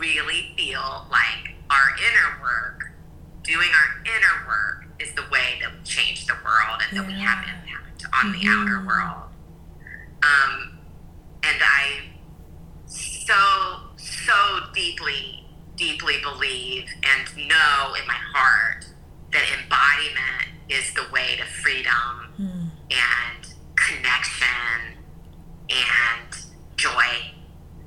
really feel like our inner work, doing our inner work, is the way that we change the world and that we have impact on the outer world. Um, and I so, so deeply, deeply believe and know in my heart that embodiment is the way to freedom and connection and joy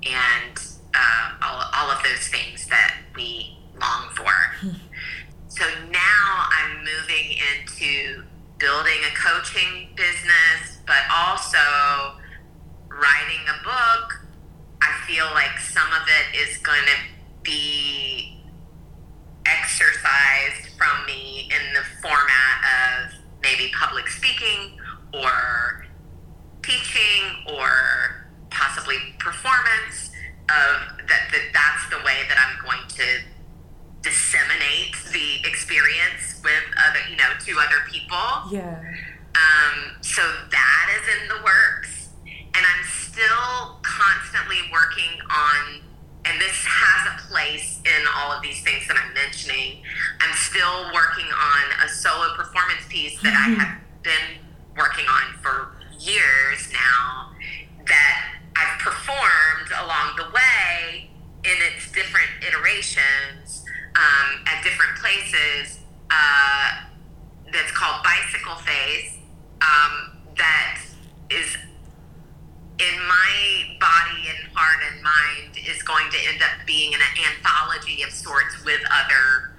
and uh, all, all of those things that we long for. so now I'm moving into building a coaching business, but also writing a book. I feel like some of it is going to be exercised from me in the format of maybe public speaking or teaching or possibly performance of that, that that's the way that I'm going to disseminate the experience with other you know to other people. Yeah. um, so that is in the works. And i'm still constantly working on and this has a place in all of these things that i'm mentioning. I'm still working on a solo performance piece that i have been working on for years now that i've performed along the way in its different iterations um, at different places uh, that's called Bicycle Face um, that is in my body and heart and mind is going to end up being an anthology of sorts with other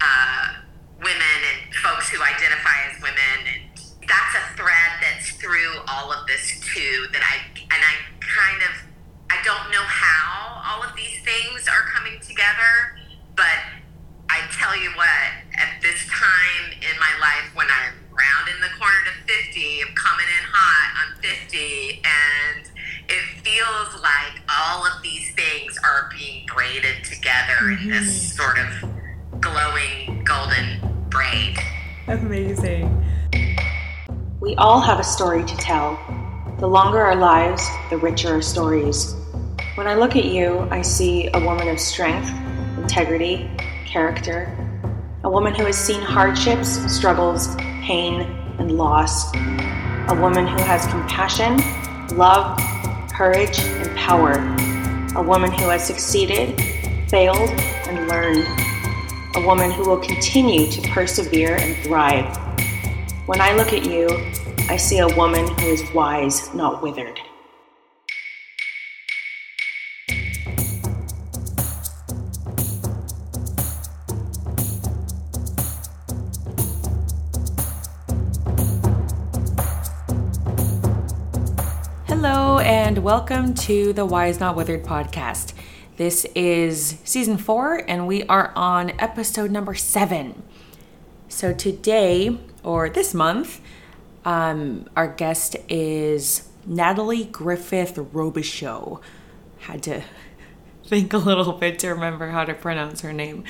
uh, women and folks who identify as women and that's a thread that's through all of this too that i and i kind of i don't know how all of these things are coming together but i tell you what at this time in my life when i'm rounding the corner to 50 i'm coming in hot i'm 50 and it feels like all of these things are being braided together in this mm-hmm. sort of glowing golden braid Amazing. We all have a story to tell. The longer our lives, the richer our stories. When I look at you, I see a woman of strength, integrity, character, a woman who has seen hardships, struggles, pain, and loss, a woman who has compassion, love, courage, and power, a woman who has succeeded, failed, and learned, a woman who will continue to persevere and thrive. When I look at you, I see a woman who is wise, not withered. Hello, and welcome to the Wise Not Withered podcast. This is season four, and we are on episode number seven. So, today, or this month, um, our guest is Natalie Griffith Robichaux. Had to think a little bit to remember how to pronounce her name.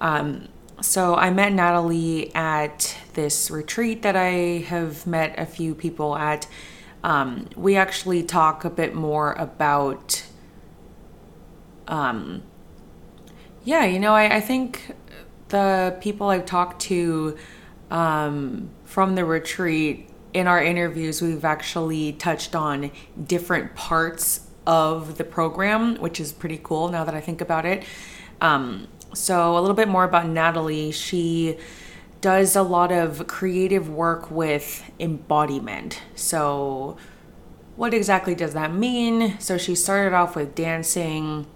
Um, so I met Natalie at this retreat that I have met a few people at. Um, we actually talk a bit more about, um, yeah, you know, I, I think the people I've talked to um, from the retreat in our interviews, we've actually touched on different parts of the program, which is pretty cool now that I think about it. Um, so, a little bit more about Natalie. She does a lot of creative work with embodiment. So, what exactly does that mean? So, she started off with dancing,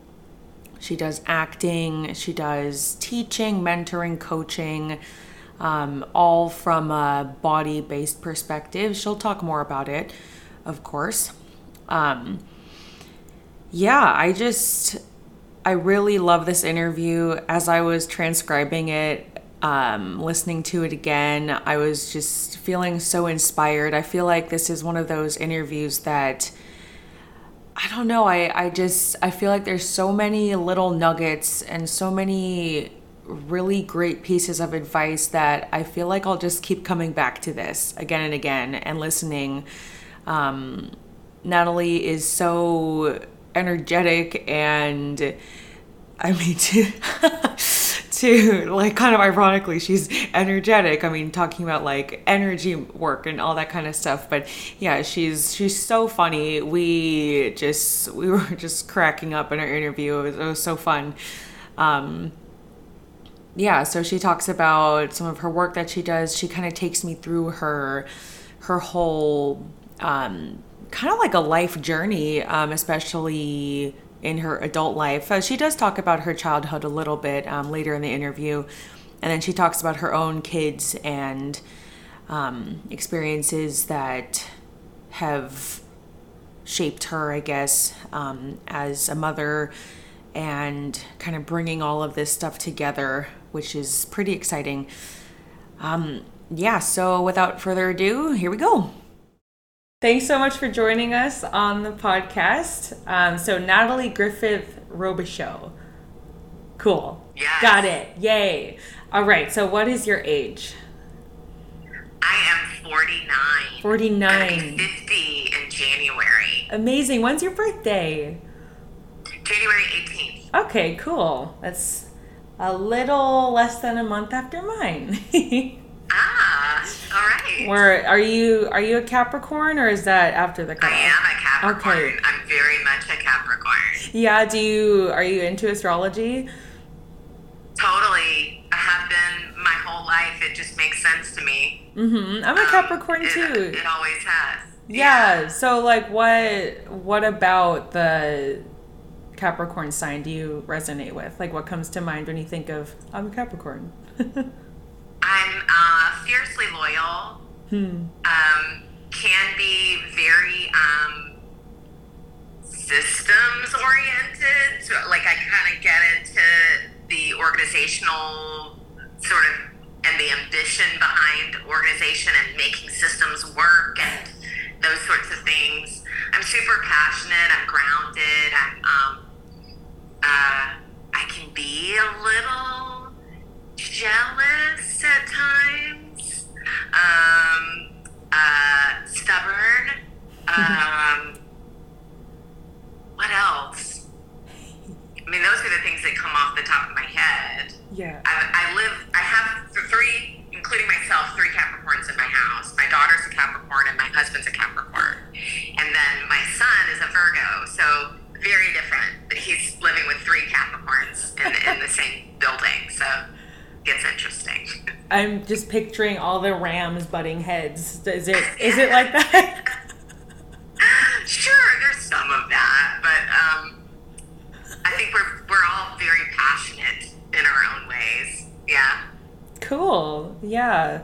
she does acting, she does teaching, mentoring, coaching, um, all from a body based perspective. She'll talk more about it, of course. Um, yeah, I just, I really love this interview. As I was transcribing it, um, listening to it again, I was just feeling so inspired. I feel like this is one of those interviews that I don't know. I, I just I feel like there's so many little nuggets and so many really great pieces of advice that I feel like I'll just keep coming back to this again and again and listening. Um, Natalie is so energetic and I mean, to, to like kind of ironically, she's energetic. I mean, talking about like energy work and all that kind of stuff. But yeah, she's she's so funny. We just we were just cracking up in our interview. It was, it was so fun. Um, yeah, so she talks about some of her work that she does. She kind of takes me through her her whole um, kind of like a life journey, um, especially in her adult life. Uh, she does talk about her childhood a little bit um, later in the interview, and then she talks about her own kids and um, experiences that have shaped her, I guess, um, as a mother, and kind of bringing all of this stuff together, which is pretty exciting. Um, yeah, so without further ado, here we go. Thanks so much for joining us on the podcast. Um, so, Natalie Griffith Robichaux. Cool. Yes. Got it. Yay. All right. So, what is your age? I am 49. 49. Gonna 50 in January. Amazing. When's your birthday? January 18th. Okay, cool. That's a little less than a month after mine. Ah, all right. Where are you? Are you a Capricorn, or is that after the I am a Capricorn. Okay. I'm very much a Capricorn. Yeah. Do you? Are you into astrology? Totally. I have been my whole life. It just makes sense to me. Mm-hmm. I'm a Um, Capricorn it- too. It, always has. Yeah. So like what what about the Capricorn sign do you resonate with? Like what comes to mind when you think of I'm a Capricorn? I'm uh, fiercely loyal. hmm. Um, can be very um, systems oriented. So, like, I kind of get into the organizational sort of and the ambition behind organization and making systems work and those sorts of things. I'm super passionate. I'm grounded. I'm um, uh, I can be a little jealous at times, um, uh, stubborn. Um, what else? I mean, those are the things that come off the top of my head. Yeah. I, I live, I have th- three, including myself, three Capricorns in my house. My daughter's a Capricorn and my husband's a Capricorn. And then my son is a Virgo, so very different. But he's living with three Capricorns in, in the same building, so it's interesting. I'm just picturing all the rams butting heads. Is it is it like that? sure, there's some of that, but um, I think we're, we're all very passionate in our own ways. Yeah. Cool. Yeah.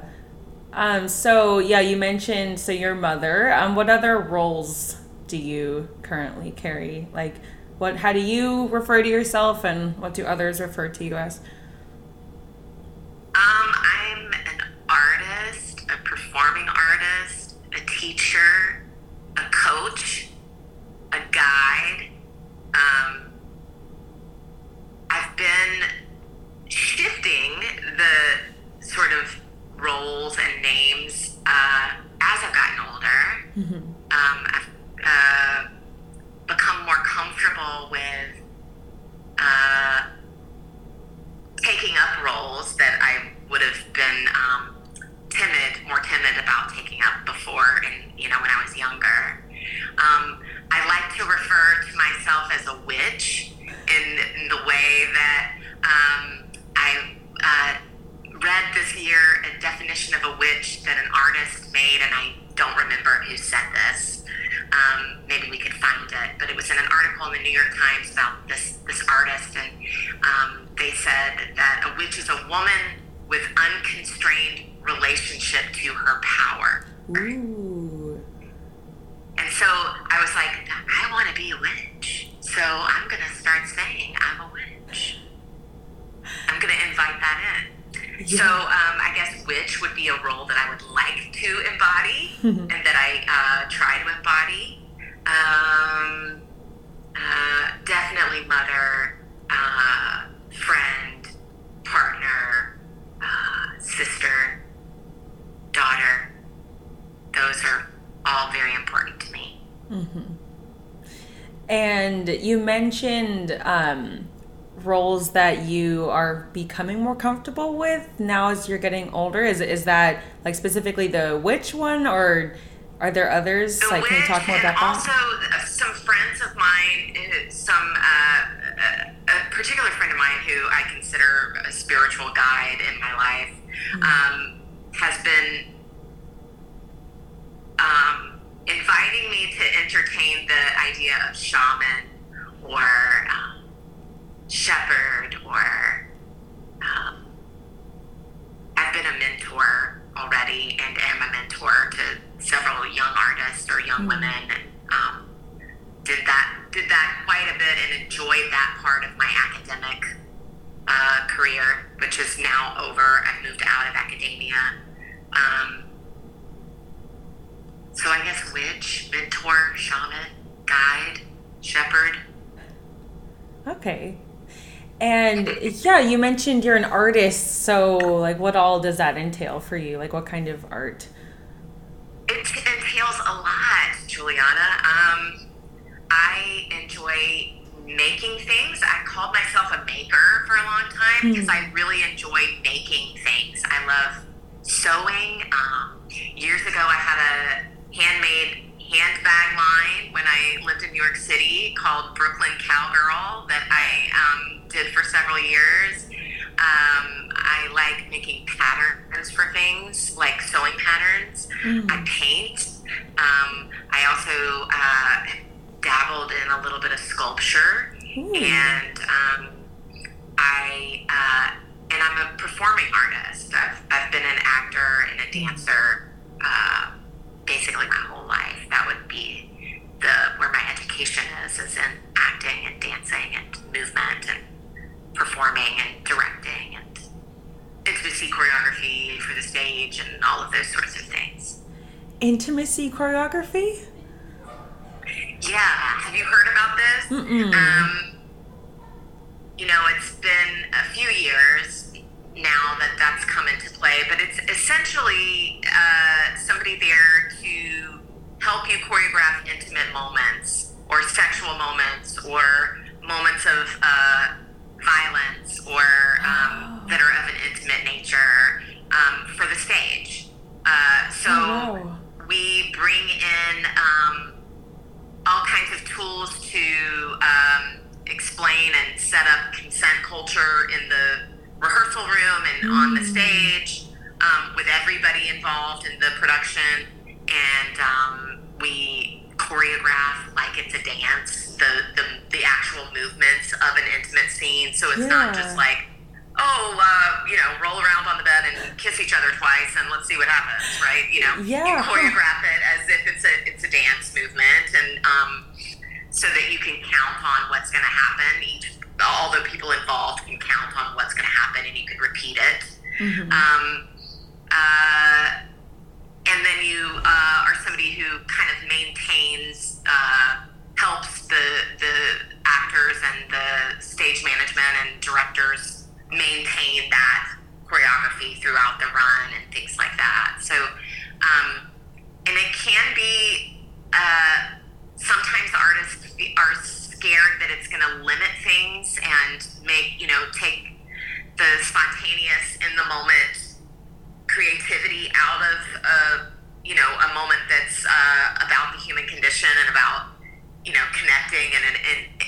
Um so yeah, you mentioned so your mother. Um what other roles do you currently carry? Like what how do you refer to yourself and what do others refer to you as? Um, I'm an artist, a performing artist, a teacher, a coach, a guide. Um, I've been shifting the sort of roles and names uh, as I've gotten older. Um, I've uh, become more comfortable with. Uh, taking up roles that I would have been um, timid, more timid about taking up before, and you know, when I was younger. Um, I like to refer to myself as a witch in, in the way that um, I uh, read this year a definition of a witch that an artist made, and I don't remember who said this. Um, maybe we could find it, but it was in an article in the New York Times about this this artist, and um, they said that a witch is a woman with unconstrained relationship to her power. Ooh. And so I was like, I want to be a witch, so I'm gonna start saying I'm a witch. I'm gonna invite that in. So um, I guess witch would be a role that I would like to embody and that I uh, try to embody. Um, uh, definitely mother, uh, friend, partner, uh, sister, daughter. Those are all very important to me. And you mentioned um, roles that you are becoming more comfortable with now as you're getting older? Is is that like specifically the witch one, or are there others? The like, can you talk more about also that? uh, some friends of mine, uh, some uh, a, a particular friend of mine who I consider a spiritual guide in my life, Mm-hmm. um, has been um, inviting me to entertain the idea of shaman or um, shepherd or um, I've been a mentor already and am a mentor to several young artists or young women and um, did that did that quite a bit and enjoyed that part of my academic uh, career, which is now over. I've moved out of academia. Um, so I guess witch, mentor, shaman, guide, shepherd. Okay. And yeah, you mentioned you're an artist, so like what all does that entail for you? Like what kind of art? It entails a lot, Juliana. Um, I enjoy making things. I called myself a maker for a long time because I really enjoy making things. I love sewing. Um, years ago, I had a handmade handbag line when I lived in New York City called Brooklyn Cowgirl that I um, did for several years. Um, I like making patterns for things, like sewing patterns. I paint. Um, I also uh, dabbled in a little bit of sculpture, and um, I uh, and I'm a performing artist. I've, I've been an actor and a dancer uh, basically my whole life. That would be the where my education is, is in acting and dancing and movement and performing and directing and intimacy choreography for the stage and all of those sorts of things. Intimacy choreography? Yeah, have you heard about this? Um, you know, it's been a few years now that that's come into play, but it's essentially uh, somebody there to help you choreograph intimate moments or sexual moments or moments of uh, violence or um, that are of an intimate nature um, for the stage. Uh, so Oh, wow. we bring in um, all kinds of tools to um, explain and set up consent culture in the rehearsal room and on the stage um, with everybody involved in the production. And um, we choreograph like it's a dance, the, the, the actual movements of an intimate scene. So it's not just like, oh, uh, you know, roll around on the bed and kiss each other twice and let's see what happens, right? You know, Yeah. you choreograph it as if it's a it's a dance movement, and um, so that you can count on what's going to happen. Each all the people involved can count on what's going to happen, and you can repeat it. Um, uh, and then you uh, are somebody who kind of maintains, uh, helps the the actors and the stage management and directors maintain that choreography throughout the run and things like that. So, um, and it can be uh, sometimes artists are scared that it's going to limit things and make you know take the spontaneous in the moment creativity out of uh, you know a moment that's uh, about the human condition and about you know connecting in an,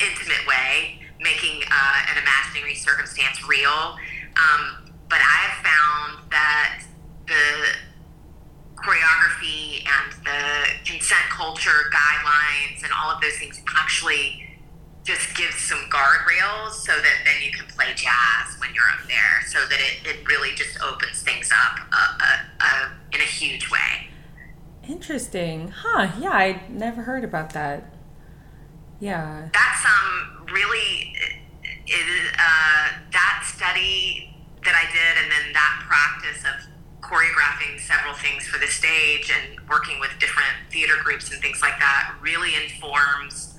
intimate way, making uh, an imaginary circumstance real. Um, but I've found that the choreography and the consent culture guidelines and all of those things actually just gives some guardrails so that then you can play jazz when you're up there so that it, it really just opens things up uh, uh, uh, in a huge way Interesting. Huh. Yeah, I never heard about that. Yeah. that's um really it, uh, that study that I did and then that practice of choreographing several things for the stage and working with different theater groups and things like that really informs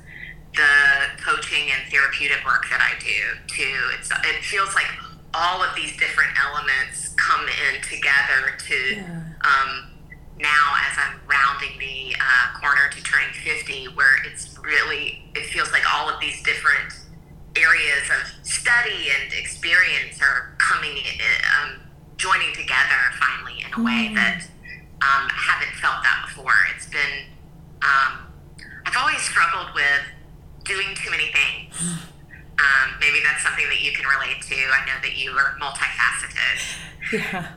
the coaching and therapeutic work that I do too. It's it feels like all of these different elements come in together to Yeah. um, now as I'm rounding the uh, corner to turning 50, where it's really, it feels like all of these different areas of study and experience are coming, um, joining together finally in a way mm. that um, haven't felt that before. It's been, um, I've always struggled with doing too many things. Um, maybe that's something that you can relate to. I know that you are multifaceted. Yeah.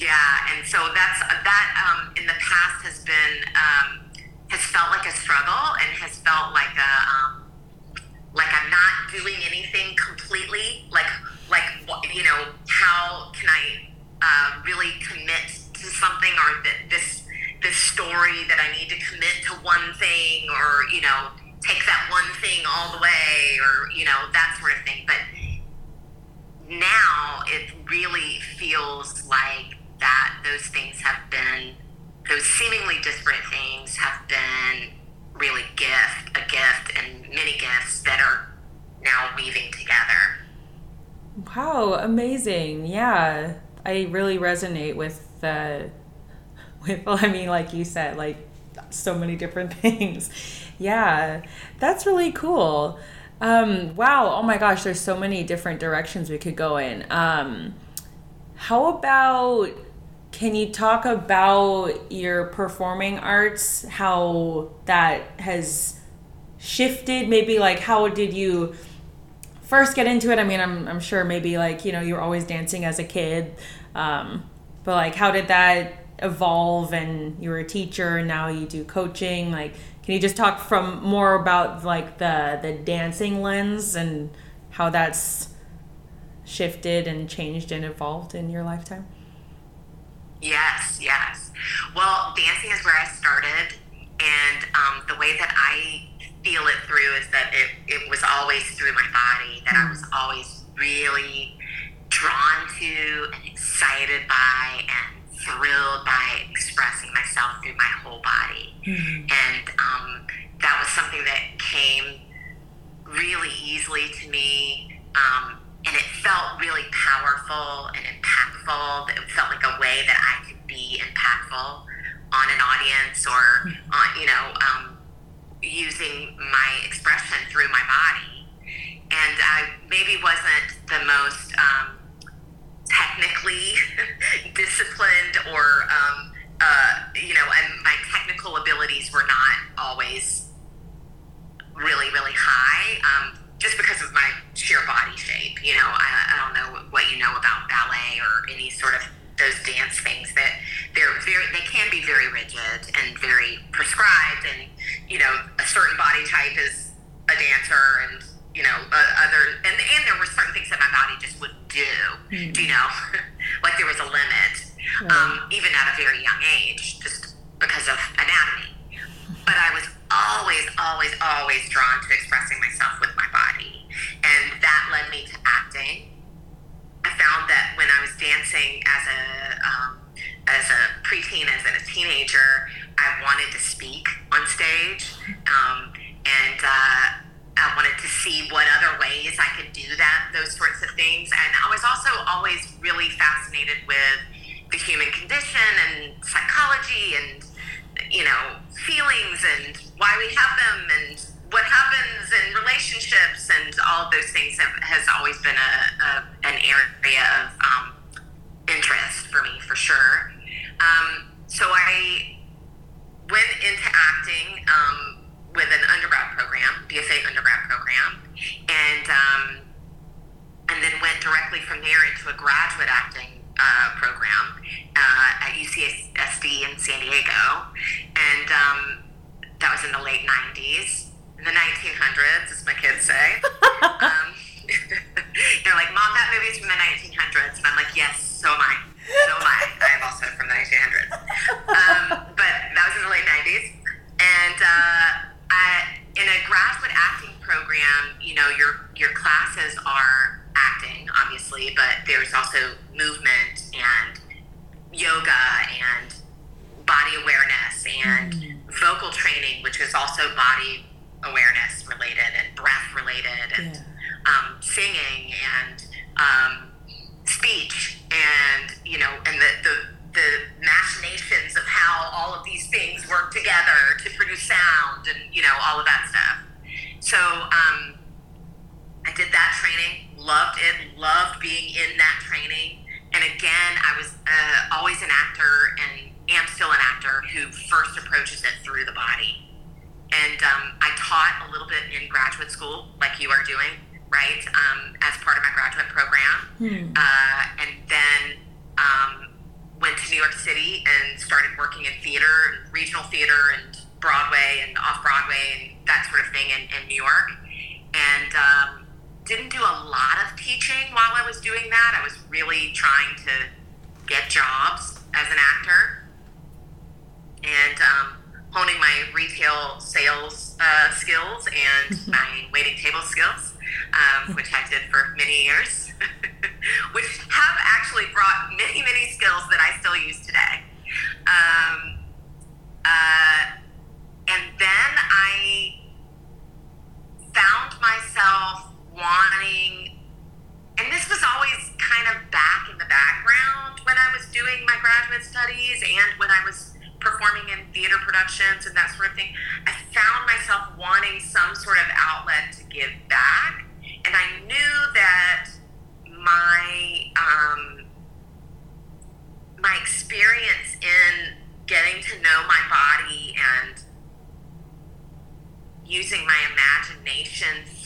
Yeah, and so that's that. Um, in the past, has been um, has felt like a struggle and has felt like a um, like I'm not doing anything completely. Like like you know how can I uh, really commit to something or th- this this story that I need to commit to one thing or you know take that one thing all the way or you know that sort of thing. But now it really feels like that those things have been those seemingly disparate things have been really gift a gift and many gifts that are now weaving together. Wow amazing. Yeah i really resonate with the with i mean like you said like so many different things yeah, that's really cool. Um, wow. Oh my gosh, there's so many different directions we could go in. Um, how about can you talk about your performing arts, how that has shifted? Maybe like how did you first get into it? I mean, I'm, I'm sure maybe like, you know, you were always dancing as a kid. Um, but like, how did that evolve and you were a teacher and now you do coaching? Like, can you just talk from more about like the the dancing lens and how that's shifted and changed and evolved in your lifetime? Yes, yes. Well, dancing is where I started, and um, the way that I feel it through is that it, it was always through my body, that mm. I was always really drawn to and excited by and thrilled by expressing myself through my whole body. Mm-hmm. And um, that was something that came really easily to me. Um, and it felt really powerful and impactful. It felt like a way that I could be impactful on an audience or mm-hmm. on, you know, um, using my expression through my body. And I maybe wasn't the most um, technically disciplined or um, uh, you know and my technical abilities were not always really really high um, just because of my sheer body shape you know? I, I don't know what you know about ballet or any sort of those dance things that they're very they can be very rigid and very prescribed and you know a certain body type is a dancer and you know, uh, other, and, and there were certain things that my body just wouldn't do, mm. you know, like there was a limit, right. um, even at a very young age, just because of anatomy. But I was always, always, always drawn to expressing myself with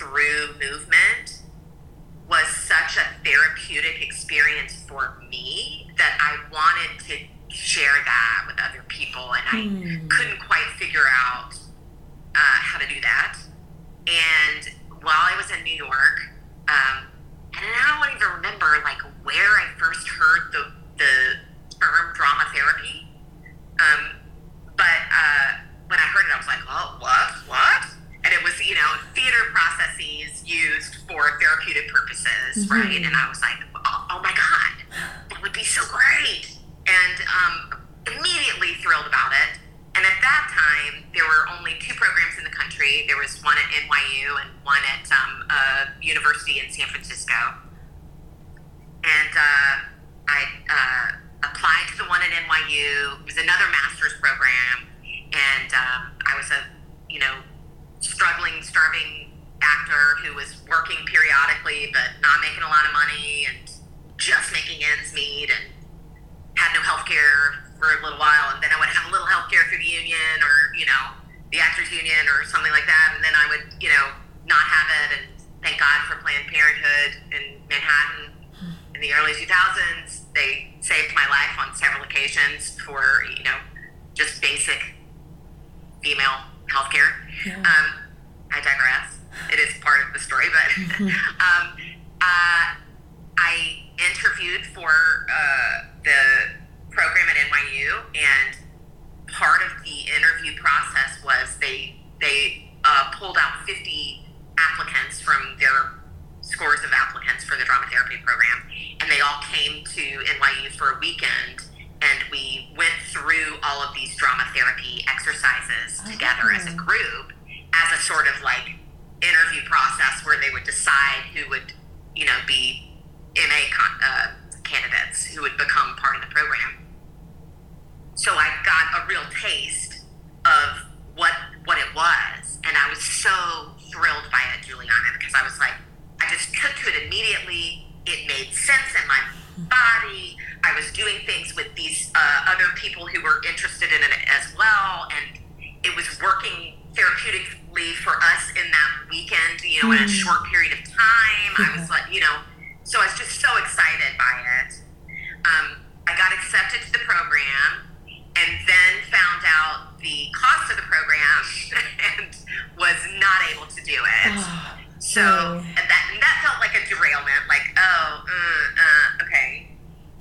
through movement was such a therapeutic experience for me that I wanted to share that with other people and I mm.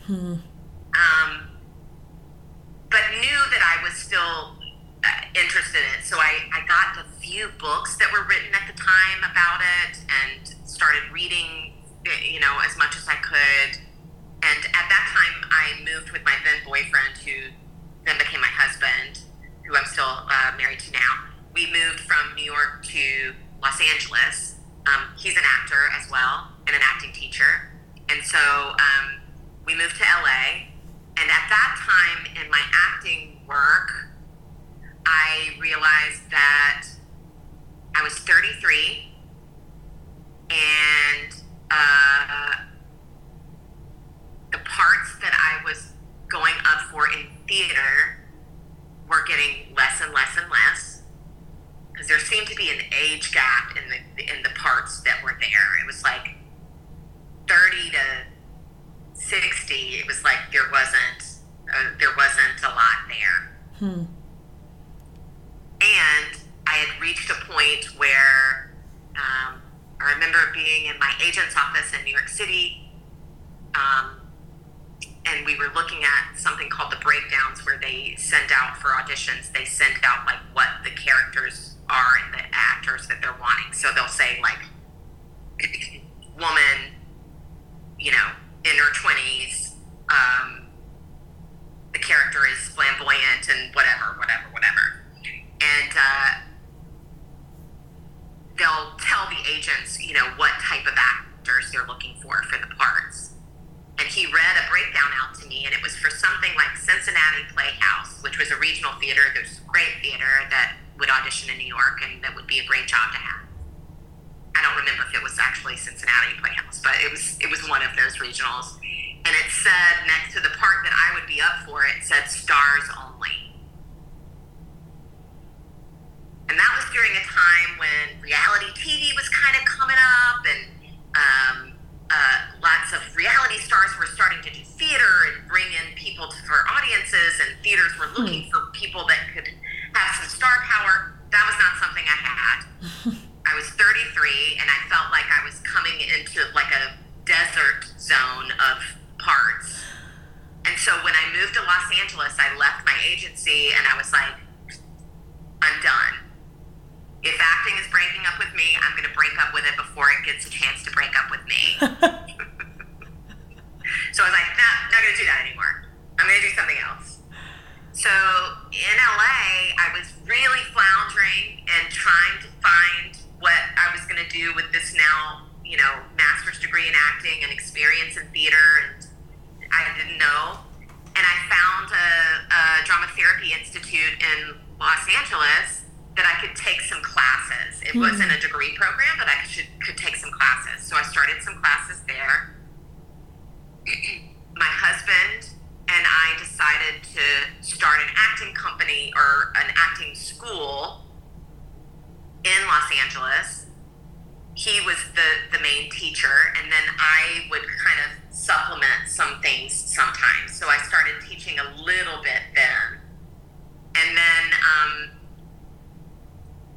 Hmm. Um, but knew that I was still uh, interested in it. So I, I got a few books that were written at the time about it and started reading, eh, you know, as much as I could. And at that time, I moved with my then boyfriend, who then became my husband, who I'm still uh, married to now. We moved from New York to Los Angeles. Um, he's an actor as well and an acting teacher. And so um, we moved to LA. And at that time in my acting work, I realized that I was 33 and uh, the parts that I was going up for in theater were getting less and less and less because there seemed to be an age gap in the in the parts that were there. It was like 30 to sixty. It was like there wasn't uh, there wasn't a lot there. Hmm. And I had reached a point where um, I remember being in my agent's office in New York City, um, and we were looking at something called the breakdowns, where they send out for auditions. They send out like what the characters are and the actors that they're wanting. So they'll say like woman, you know, in her twenties. Um, the character is flamboyant and whatever, whatever, whatever. And uh, they'll tell the agents, you know, what type of actors they're looking for for the parts. And he read a breakdown out to me, and it was for something like Cincinnati Playhouse, which was a regional theater. There's great theater that would audition in New York, and that would be a great job to have. I don't remember if it was actually Cincinnati Playhouse, but it was it was one of those regionals. And it said next to the part that I would be up for, it said stars only. And that was during a time when reality TV was kind of coming up, and um, uh, lots of reality stars were starting to do theater and bring in people to, for audiences, and theaters were looking for people that could have some star power. That was not something I had. I was 33, and I felt like I was coming into like a desert zone of parts. And so when I moved to Los Angeles, I left my agency and I was like, I'm done. If acting is breaking up with me, I'm going to break up with it before it gets a chance to break up with me. so I was like, nah, not going to do that anymore. I'm going to do something else. So in LA, I was really floundering and trying to find what I was going to do with this now, you know, master's degree in acting and experience in theater and I didn't know. And I found a, a drama therapy institute in Los Angeles that I could take some classes. It mm-hmm. wasn't a degree program, but I could, could take some classes. So I started some classes there. My husband and I decided to start an acting company or an acting school in Los Angeles he was the, the main teacher, and then I would kind of supplement some things sometimes. So I started teaching a little bit then. And then, um,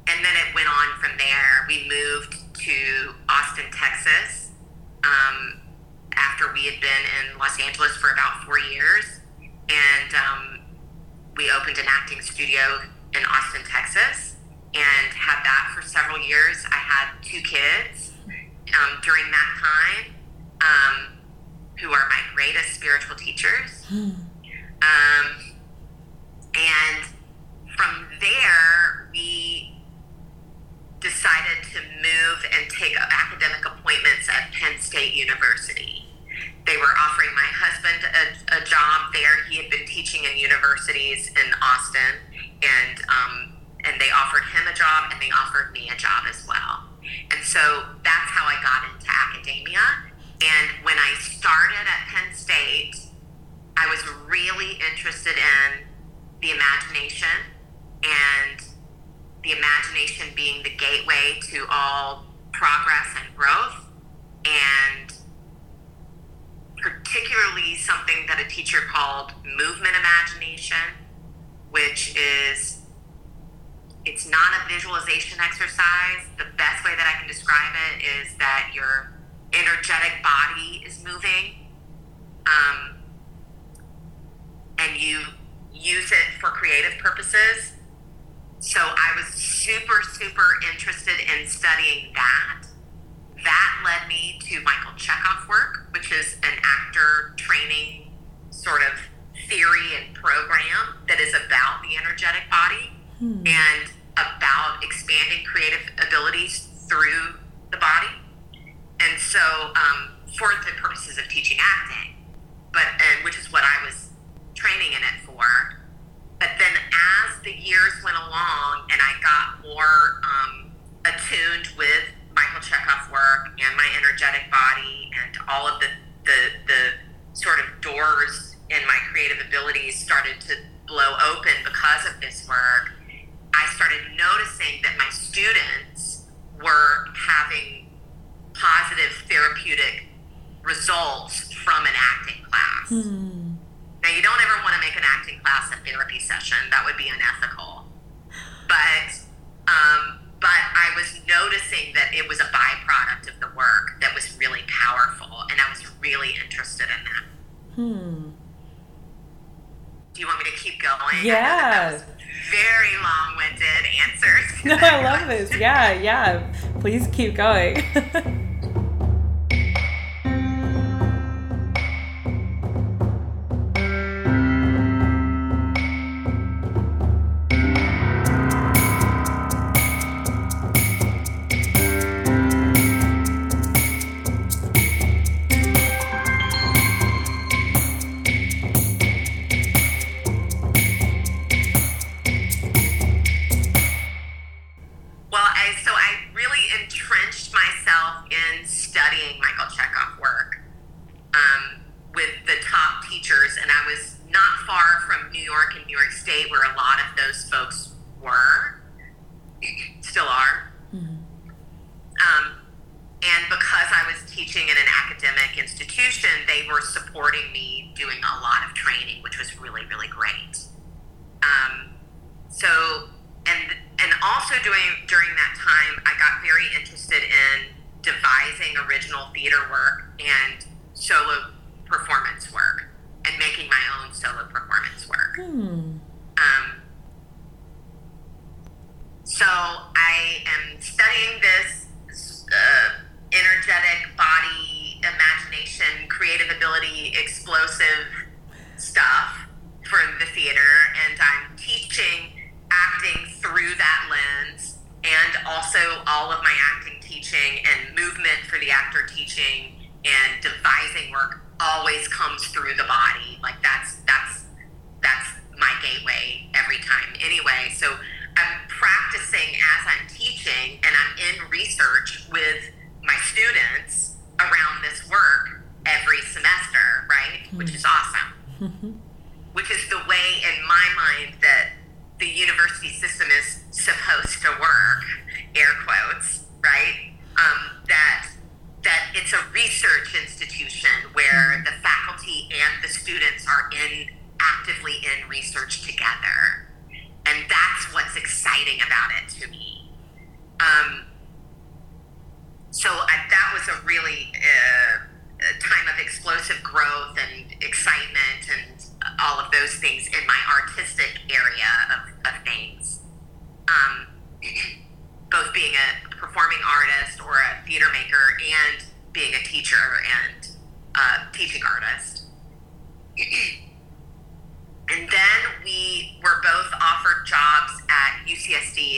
and then it went on from there. We moved to Austin, Texas, um, after we had been in Los Angeles for about four years. And um, we opened an acting studio in Austin, Texas and had that for several years. I had two kids um, during that time um, who are my greatest spiritual teachers. Um, and from there, we decided to move and take academic appointments at Penn State University. They were offering my husband a, a job there. He had been teaching in universities in Austin, and um, and they offered him a job and they offered me a job as well. And so that's how I got into academia. And when I started at Penn State, I was really interested in the imagination and the imagination being the gateway to all progress and growth. And particularly something that a teacher called movement imagination, which is it's not a visualization exercise. The best way that I can describe it is that your energetic body is moving, um, and you use it for creative purposes. So I was super, super interested in studying that. That led me to Michael Chekhov work, which is an actor training sort of theory and program that is about the energetic body. Hmm. And about expanding creative abilities through the body. And so, um, for the purposes of teaching acting, but which is what I was training in it for. But then, as the years went along, and I got more um, attuned with Michael Chekhov work and my energetic body and all of the, the, the sort of doors in my creative abilities started to blow open because of this work, I started noticing that my students were having positive therapeutic results from an acting class. Hmm. Now, you don't ever want to make an acting class a therapy session, that would be unethical. But, um, but I was noticing that it was a byproduct of the work that was really powerful, and I was really interested in that. Hmm. Do you want me to keep going? Yeah. Very long-winded answers. No, I love this. Yeah, yeah. Please keep going.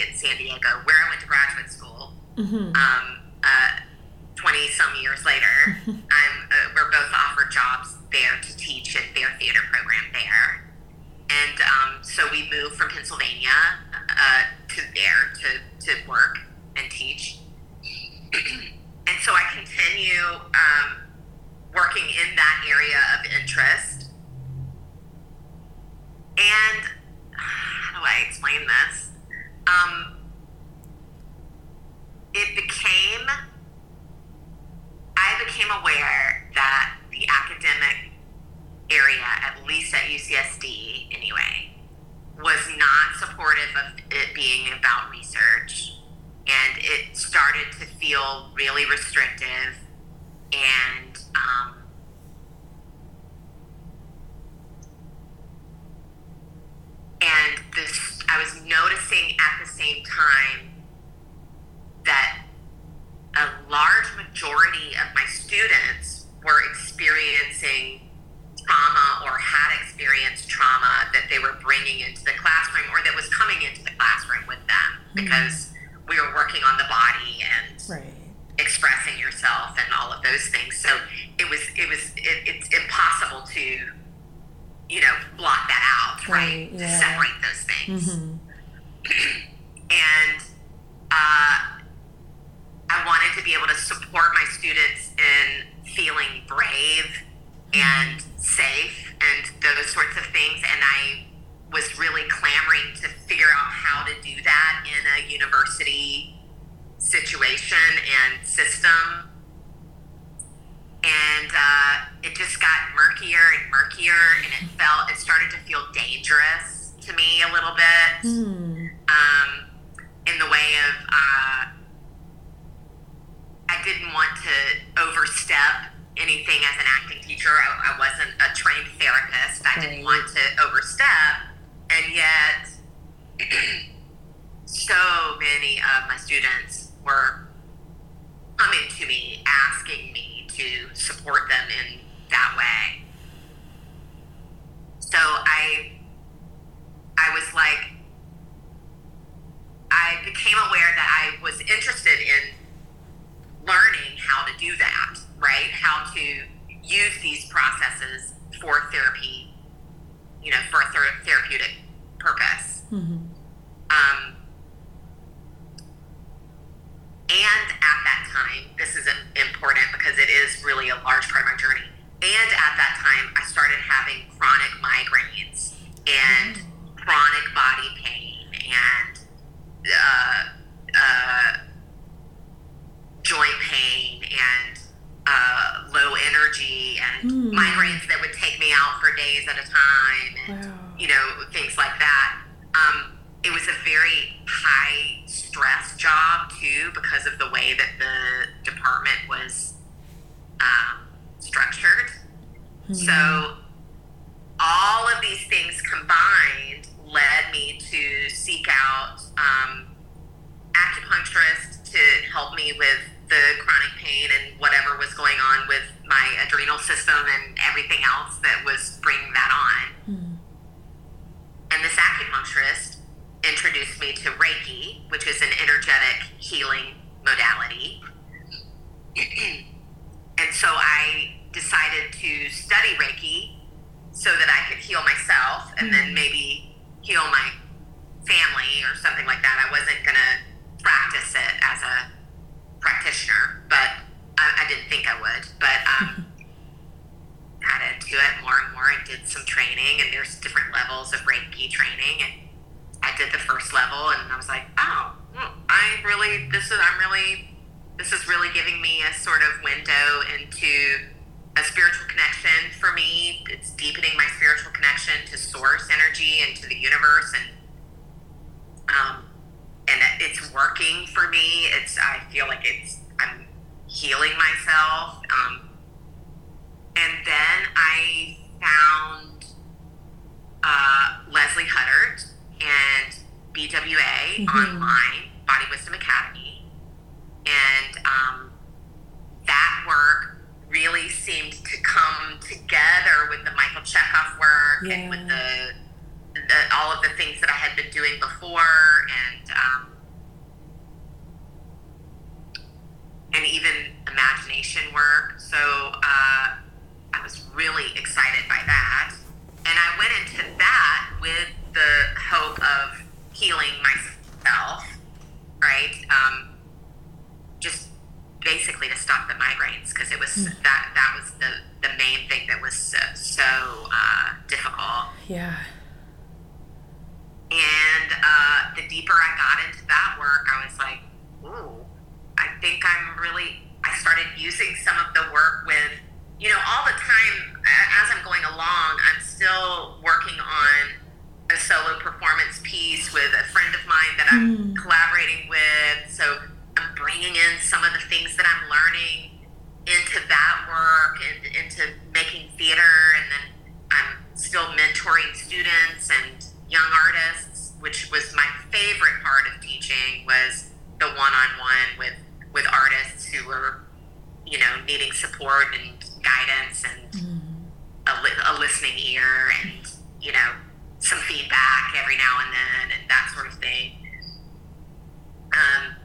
in San Diego, where I went to graduate school. Mm-hmm. Um, uh, 20 some years later, uh, we're both offered jobs there to teach in their theater program there. And um, so we moved from Pennsylvania uh, to there to, to work and teach. and so I continue um, working in that area of interest. And how do I explain this? um, it became, I became aware that the academic area, at least at UCSD anyway, was not supportive of it being about research. And it started to feel really restrictive and um, and this I was noticing at the same time that a large majority of my students were experiencing trauma or had experienced trauma that they were bringing into the classroom or that was coming into the classroom with them mm-hmm. because we were working on the body and right. expressing yourself and all of those things so it was it was it, it's impossible to you know, block that out, right? right? Yeah. To separate those things. Mm-hmm. and uh, I wanted to be able to support my students in feeling brave and mm-hmm. safe and those sorts of things. And I was really clamoring to figure out how to do that in a university situation and system. And uh, it just got murkier and murkier, and it felt, it started to feel dangerous to me a little bit. Hmm. Um, in the way of, uh, I didn't want to overstep anything as an acting teacher. I, I wasn't a trained therapist. I didn't want to overstep. And yet, so many of my students were coming to me asking me to support them in that way. So I I was like I became aware that I was interested in learning how to do that, right? How to use these processes for therapy, you know, for a ther- therapeutic purpose. Mhm. Um, and at that time, this is important because it is really a large part of my journey. And at that time, I started having chronic migraines and chronic body pain and uh, uh, joint pain and uh, low energy and Hmm. migraines that would take me out for days at a time and Wow. you know things like that. Um, it was a very high stress job too because of the way that the department was um, structured. So all of these things combined led me to seek out um, acupuncturists to help me with the chronic pain and whatever was going on with my adrenal system and everything else that was bringing that on. Hmm. And this acupuncturist introduced me to Reiki, which is an energetic healing modality. and so I decided to study Reiki so that I could heal myself and then maybe heal my family or something like that. I wasn't going to practice it as a practitioner, but I, I didn't think I would. But um, got into it more and more and did some training, and there's different levels of Reiki training. And I did the first level, and I was like, oh, I really, this is, I'm really, this is really giving me a sort of window into a spiritual connection for me. It's deepening my spiritual connection to source energy and to the universe, and um, and it's working for me. It's I feel like it's I'm healing myself. Um, and then I found uh, Leslie Huddart and BWA online, Body Wisdom Academy, and um, that work really seemed to come together with the Michael Chekhov work and with the, the all of the things that I had been doing before, and um, and even imagination work. So uh, I was really excited by that. And I went into that with the hope of healing myself, right? Um, just basically to stop the migraines because it was that that was the the main thing that was so, so uh, difficult. Yeah. And uh, the deeper I got into that work, I was like, ooh, I think I'm really, I started using some of the work with, you know, all the time as I'm going along, I'm still working on a solo performance piece with a friend of mine that I'm hmm. collaborating with. So I'm bringing in some of the things that I'm learning into that work and into making theater. And then I'm still mentoring students and young artists, which was my favorite part of teaching was the one-on-one with with artists who were, you know, needing support and guidance and a, li- a listening ear and you know some feedback every now and then and that sort of thing. Um,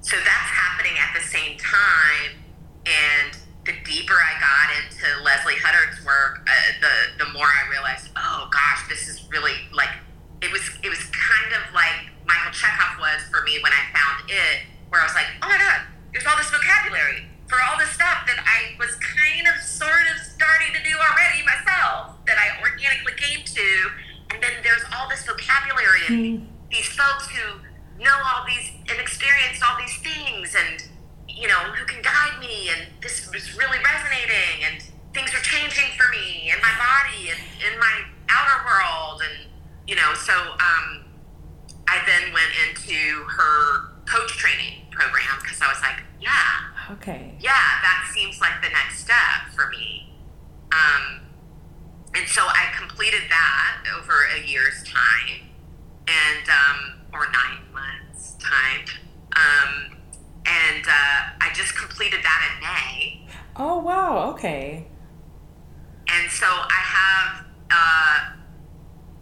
so that's happening at the same time, and the deeper I got into Leslie Huddart's work, uh, the the more I realized, oh gosh, this is really like it was. It was kind of like Michael Chekhov was for me when I found it, where I was like, oh my god, there's all this vocabulary for all the stuff that I was kind of sort of starting to do already myself that I organically came to. And then there's all this vocabulary and mm. these folks who know all these and experienced all these things and, you know, who can guide me. And this was really resonating and things are changing for me and my body and in my outer world. And, you know, so um, I then went into her coach training program because I was like, yeah. Okay. Yeah that seems like the next step for me. Um, and so i completed that over a year's time and um, or nine months time. Um, and uh, i just completed that in may. Oh wow. Okay. And so I have uh,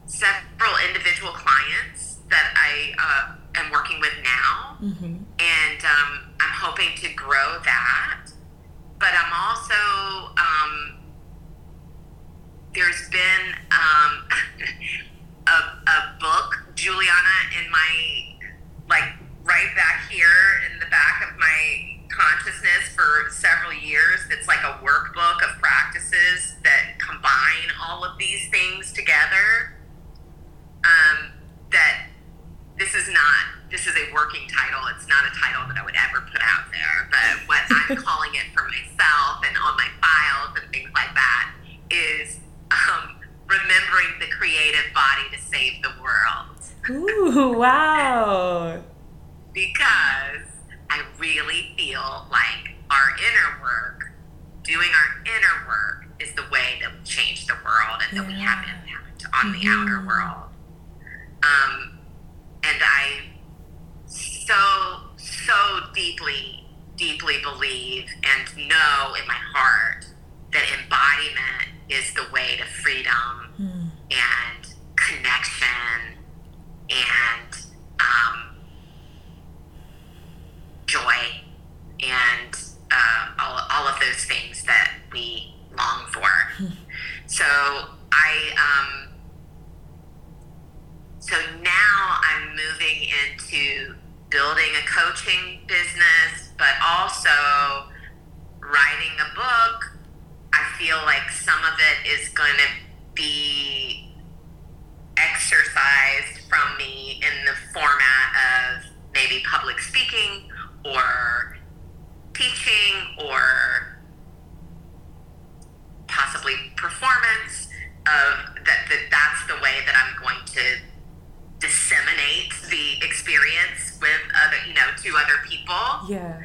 several individual clients that I uh, am working with now, mm-hmm. and um, I'm hoping to grow that. But I'm also um, there's been um, a, a book, Juliana, in my like right back here in the back of my consciousness for several years that's like a workbook of practices that combine all of these things together. Um, that this is not this is a working title. It's not a title that I would ever put out there. But what I'm calling it for myself and on my files and things like that is um, remembering the creative body to save the world. Ooh, wow. because I really feel like our inner work, doing our inner work, is the way that we change the world and that we have impact on the outer world. Um, and I so, so deeply, deeply believe and know in my heart that embodiment is the way to freedom and connection and um, joy and uh, all, all of those things that we long for. so I, um, so now I'm moving into building a coaching business, but also writing a book. I feel like some of it is going to be exercised from me in the format of maybe public speaking or teaching or possibly performance of that, that that's the way that I'm going to disseminate the experience with other you know to other people. Yeah.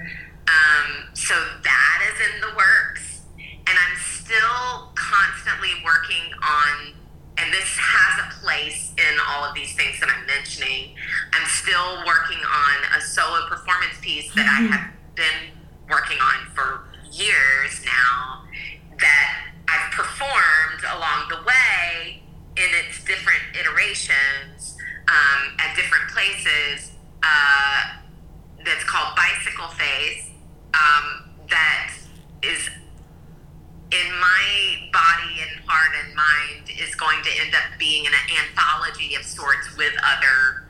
um, so that is in the works. And i'm still constantly working on and this has a place in all of these things that i'm mentioning. I'm still working on a solo performance piece that i have been working on for years now that i've performed along the way in its different iterations um, at different places uh, that's called Bicycle Face um, that is in my body and heart and mind is going to end up being an anthology of sorts with other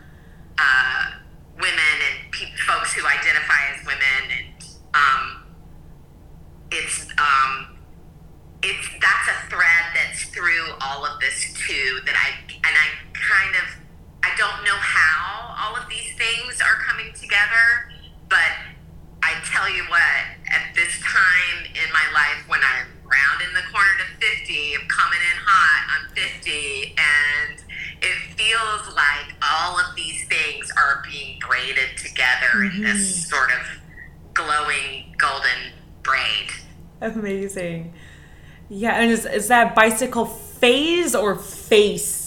uh, women and pe- folks who identify as women and um, it's um, it's that's a thread that's through all of this too that I and I kind of I don't know how all of these things are coming together, but I tell you what, at this time in my life when I'm rounding the corner to 50, I'm coming in hot, I'm 50, and it feels like all of these things are being braided together in this mm-hmm. sort of glowing golden braid. Amazing. Yeah, and is, is that bicycle phase or face?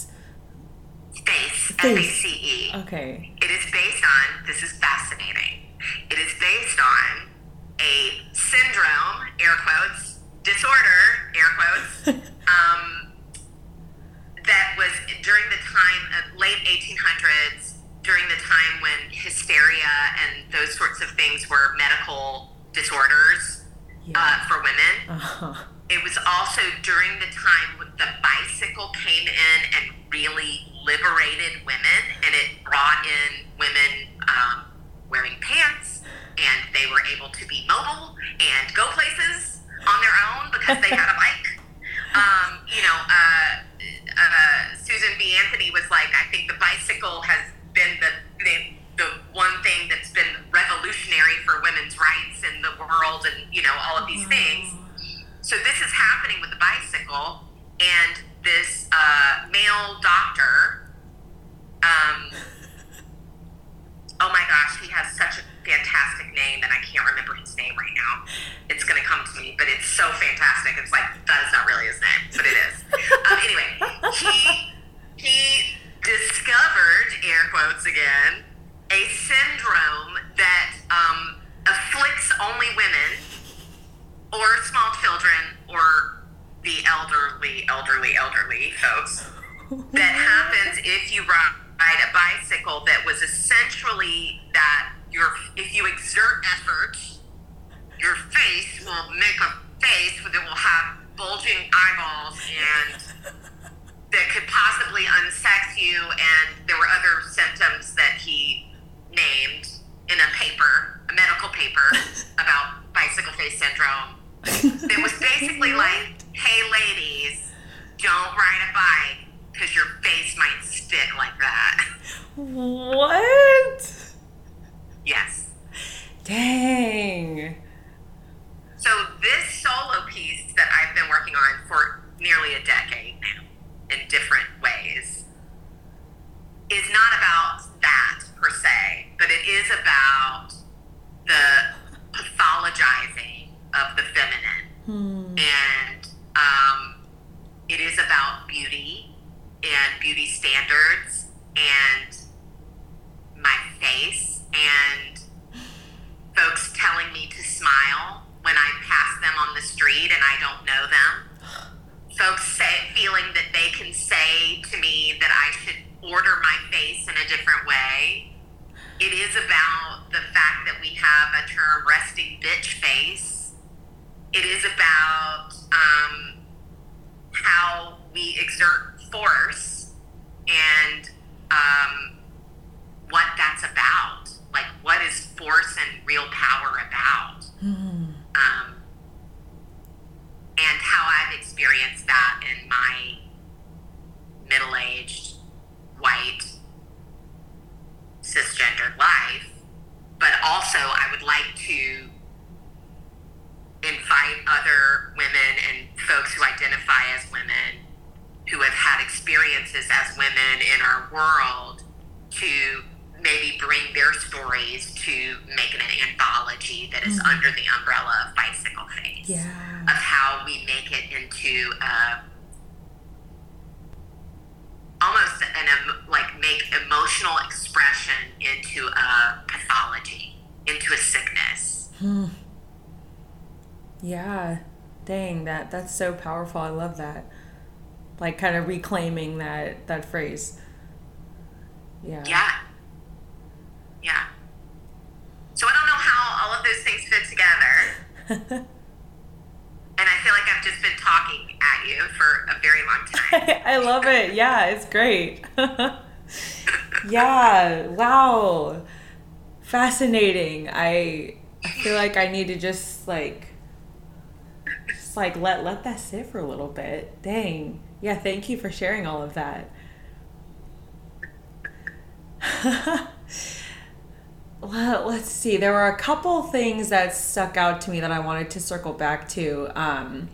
Face, Face. Okay. It is based on, this is fascinating, it is based on a syndrome, air quotes, disorder, air quotes, um, that was during the time of late 1800s, during the time when hysteria and those sorts of things were medical disorders uh, for women. Uh-huh. It was also during the time when the bicycle came in and really liberated women, and it brought in women um, wearing pants, and they were able to be mobile and go places on their own because they had a bike. Um, you know, uh, uh, Susan B. Anthony was like, I think the bicycle has been the, the the one thing that's been revolutionary for women's rights in the world, and you know all of these things. So this is happening with the bicycle, and this uh, male doctor. Um, oh my gosh, he has such a fantastic name, and I can't remember his name right now. It's going to come to me, but it's so fantastic. It's like that is not really his name, but it is. Um, anyway, that's so powerful. I love that. Like kind of reclaiming that that phrase. Yeah. Yeah. Yeah. So I don't know how all of those things fit together. And I feel like I've just been talking at you for a very long time. I love it. Yeah, it's great. yeah. Wow. Fascinating. I I feel like I need to just like like let let that sit for a little bit. Dang. Yeah, thank you for sharing all of that. well, let's see. There were a couple things that stuck out to me that I wanted to circle back to. Um,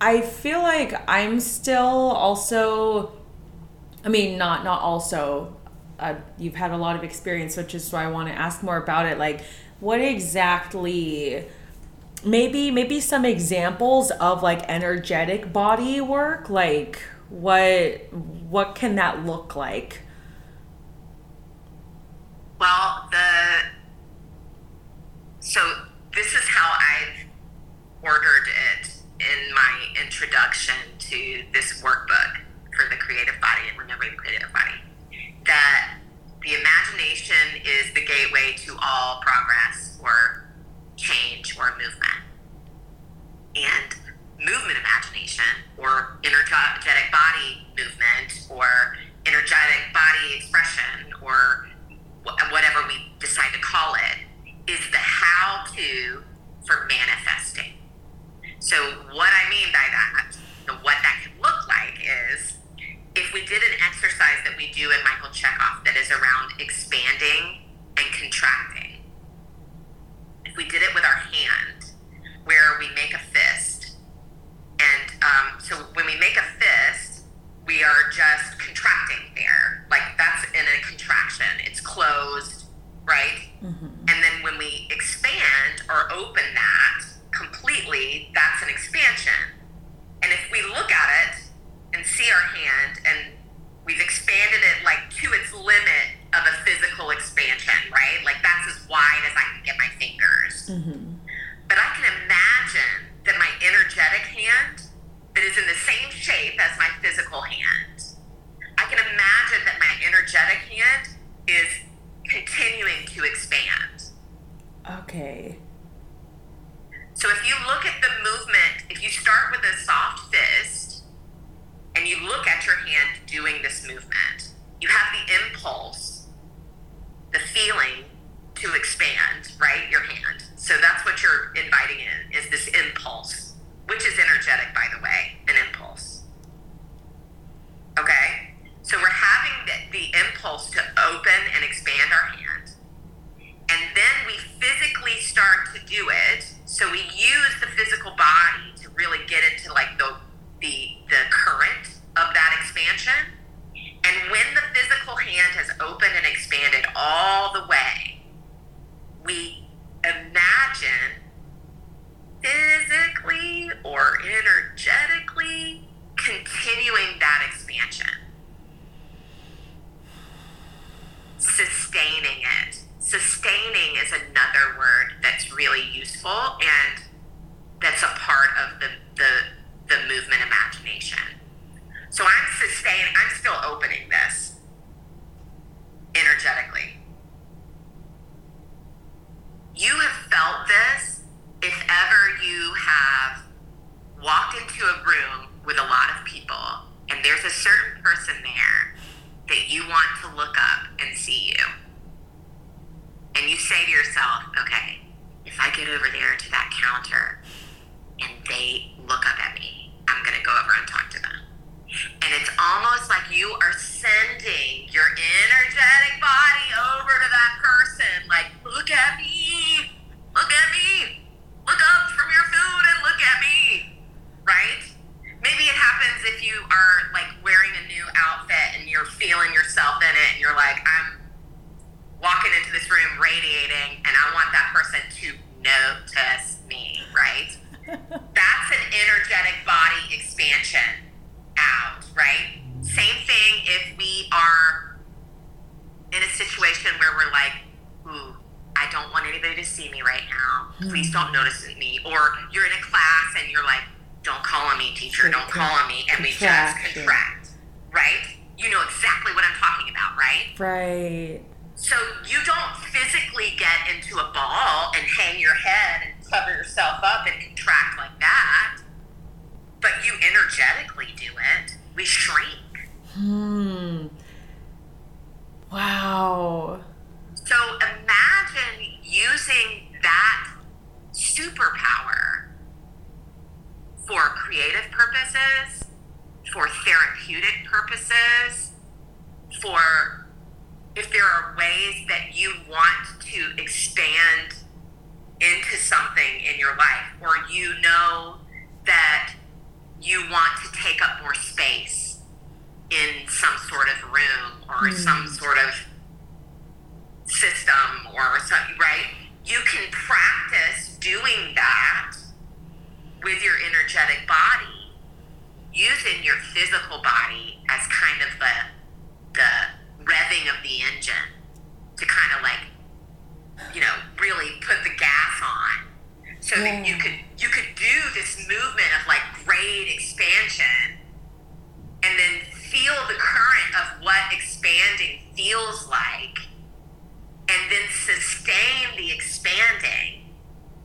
I feel like I'm still also I mean not not also uh, you've had a lot of experience which is why I want to ask more about it like what exactly maybe maybe some examples of like energetic body work like what what can that look like Well, the so this is how I've ordered it in my introduction to this workbook for the creative body and remembering the creative body. That the imagination is the gateway to all progress or change or movement. And movement imagination or energetic body movement or energetic body expression or whatever we decide to call it is the how to for manifesting. So, what I mean by that, the what that could look like is if we did an exercise that we do in Michael Chekhov that is around expanding and contracting. If we did it with our hand, where we make a fist, and um, so when we make a fist, we are just contracting there. Like that's in a contraction. It's closed, right? Mm-hmm. And then when we expand or open that completely, that's an expansion. And if we look at it and see our hand and we've expanded it like to its limit of a physical expansion, right? Like that's as wide as I can get my fingers. Mm-hmm. But I can imagine that my energetic hand that is in the same shape as my physical hand. I can imagine that my energetic hand is continuing to expand. Okay. So if you look at the movement, if you start with a soft fist and you look at your hand doing this movement, you have the impulse, the feeling to expand, right? Your hand. So that's what you're inviting in is this impulse which is energetic, by the way, an impulse. Okay? So we're having the, the impulse to open and expand our hand. And then we physically start to do it. So we use the physical body to really get into like the the the current of that expansion. And when the physical hand sustain the expanding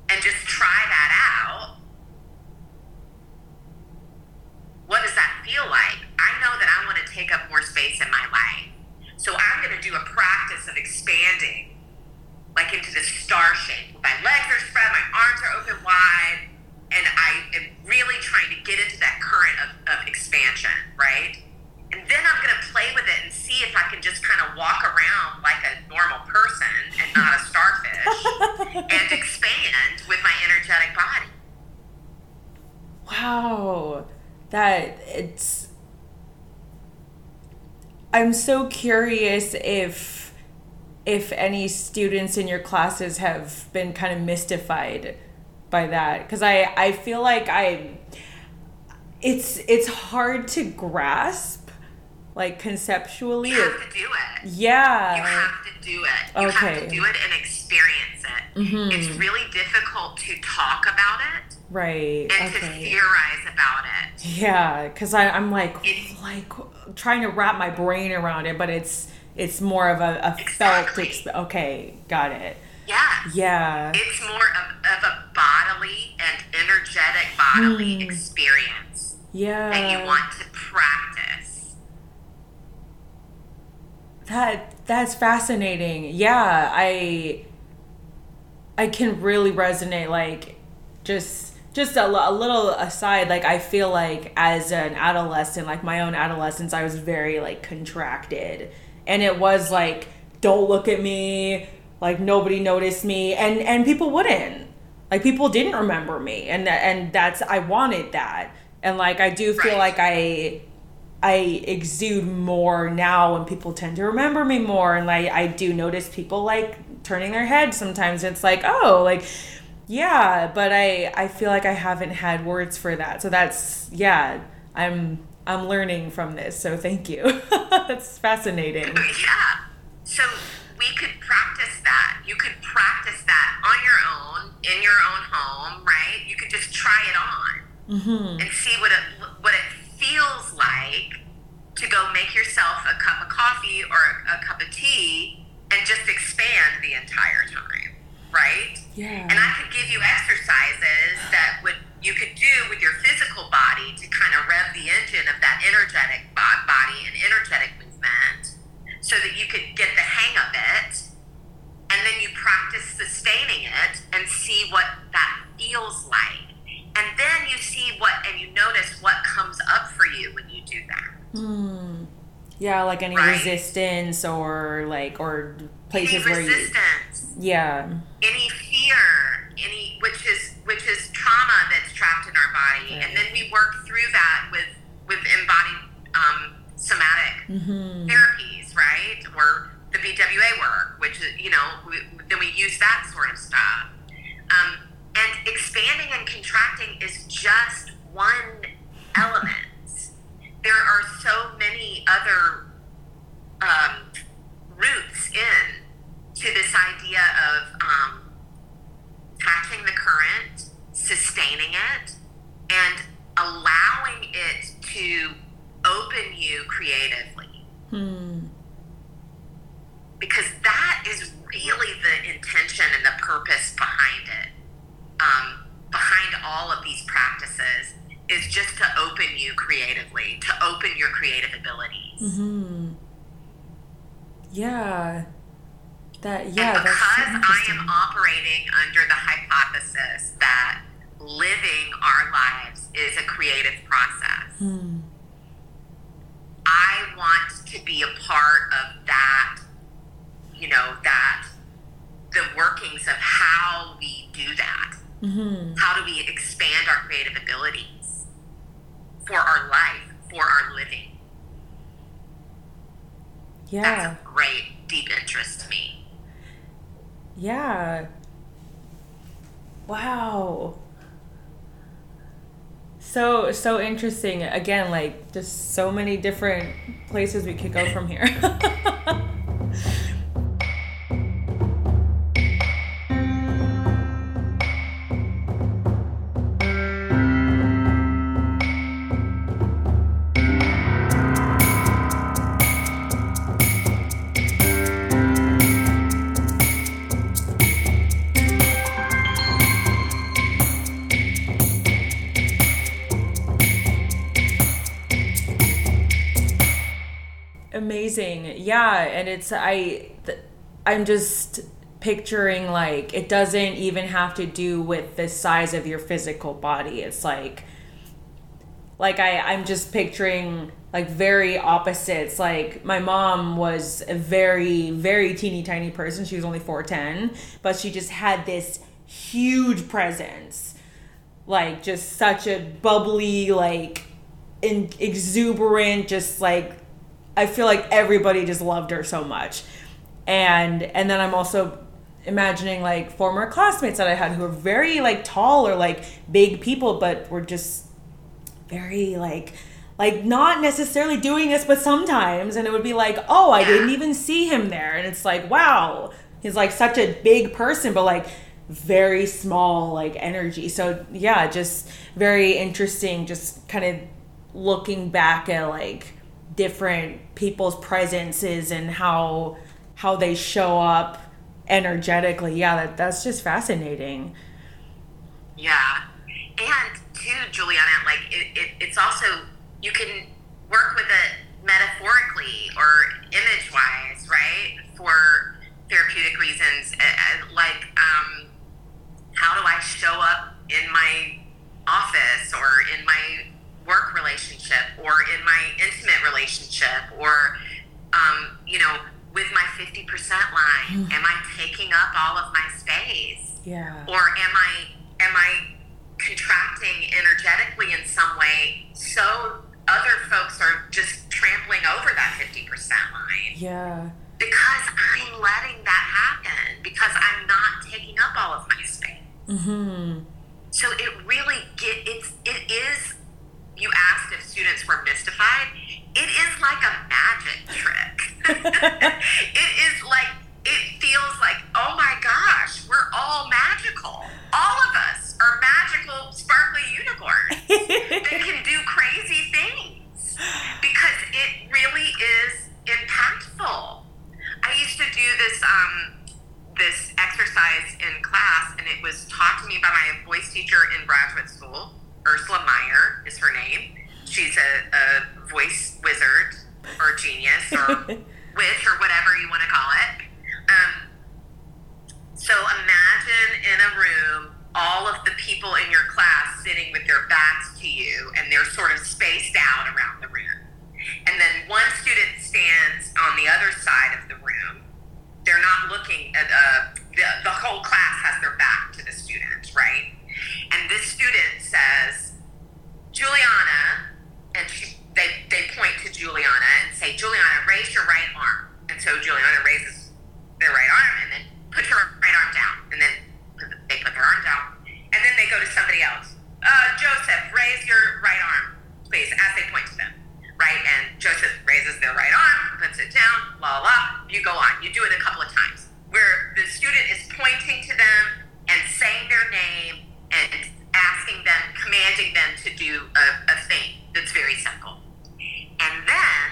and just try that out, what does that feel like? I know that I want to take up more space in my life. So I'm going to do a practice of expanding, like into this star shape. My legs are spread, my arms are open wide, and I am really trying to get into that current of, of expansion, right? And then I'm going to play with it and see if I can just kind of walk around like a normal person and expand with my energetic body. Wow. That it's I'm so curious if if any students in your classes have been kind of mystified by that cuz I I feel like I it's it's hard to grasp like conceptually. You have to do it. Yeah. You have to do it. You Okay. have to do it and experience it. Mhm. It's really difficult to talk about it Right. and to theorize about it. Yeah, because I'm like It- like trying to wrap my brain around it, but it's it's more of a, a felt. Exactly. Exp- okay, got it. Yeah. Yeah. It's more of, of a bodily and energetic bodily Hmm. experience Yeah. that you want to practice. That that's fascinating. Yeah, I I can really resonate like just just a, l- a little aside like I feel like as an adolescent like my own adolescence I was very like contracted. And it was like don't look at me like nobody noticed me. And and people wouldn't. Like people didn't remember me. And and that's I wanted that. And like I do feel Right. like I I exude more now and people tend to remember me more and like I do notice people like turning their heads sometimes it's like oh like yeah but I I feel like I haven't had words for that so that's yeah I'm I'm learning from this so thank you that's fascinating Yeah. So we could practice that. You could practice that on your own, in your own home, right? You could just try it on mm-hmm. and see what it what it feels like to go make yourself a cup of coffee or a, a cup of tea and just expand the entire time, right? yeah And I could give you exercises that would you could do with your physical body to kind of rev the engine of that energetic body and energetic movement so that you could get the hang of it. And then you practice sustaining it and see what that feels like. And then you see what and you notice what comes up for you when you do that. Hmm. yeah like any Right. resistance or like or places any where you resistance. yeah any fear, any which is which is trauma that's trapped in our body, and then we work through that with with embodied um, somatic mm-hmm. therapies, right? Or the BWA work, which is you know we, then we use that sort of stuff. Um, expanding and contracting is just one element. There are so many other um, roots in to this idea of um, catching the current, sustaining it, and allowing it to open you creatively. hmm Because that is really the intention and the purpose behind it. Um, behind all of these practices is just to open you creatively, to open your creative abilities. hmm Yeah. That yeah, and because so I am operating under the hypothesis that living our lives is a creative process, Hmm. I want to be a part of that, you know, that the workings of how we do that. Mhm. How do we expand our creative abilities for our life, for our living? Yeah. That's a great, deep interest to me. Yeah. Wow. So so interesting. Again, like just so many different places we could go from here. Yeah, and it's I th- I'm just picturing like it doesn't even have to do with the size of your physical body. It's like like I I'm just picturing like very opposites. Like my mom was a very very teeny tiny person. She was only 4'10, but she just had this huge presence. Like just such a bubbly like in, exuberant just like I feel like everybody just loved her so much. And and then I'm also imagining like former classmates that I had who were very like tall or like big people, but were just very like like not necessarily doing this, but sometimes, and it would be like, oh, I didn't even see him there, and it's like, wow, he's like such a big person, but like very small like energy. So yeah, just very interesting. Just kind of looking back at like different people's presences and how how they show up energetically. Yeah, that that's just fascinating. Yeah, and too, Juliana, like it, it, it's also you can work with it metaphorically or image wise, right? For therapeutic reasons, like um, how do I show up in my office or in my work relationship or in my intimate relationship or um, you know with my 50% line? am I taking up all of my space? Yeah. Or am I am I contracting energetically in some way so other folks are just trampling over that 50% line? Yeah. Because I'm letting that happen because I'm not taking up all of my space. Mm-hmm. So it really get it's it is you asked if students were mystified it is like a magic trick. it is like, it feels like, oh my gosh, we're all magical. All of us are magical, sparkly unicorns that can do crazy things because it really is impactful. I used to do this um, this exercise in class, and it was taught to me by my voice teacher in graduate school. Ursula Meyer is her name she's a, a voice wizard or genius or witch or whatever you want to call it. Um, so imagine in a room all of the people in your class sitting with their backs to you and they're sort of spaced out around the room. And then one student stands on the other side of the room. They're not looking at uh, the, the whole class has their back to the student, right? And this student says, Juliana, and she, they, they point to Juliana and say, Juliana, raise your right arm. And so Juliana raises their right arm and then put her right arm down. And then they put their arm down. And then they go to somebody else. Uh, Joseph, raise your right arm, please, as they point to them. Right? And Joseph raises their right arm, puts it down, la la. You go on. You do it a couple of times where the student is pointing to them and saying their name and asking them, commanding them to do a, a thing that's very simple. And then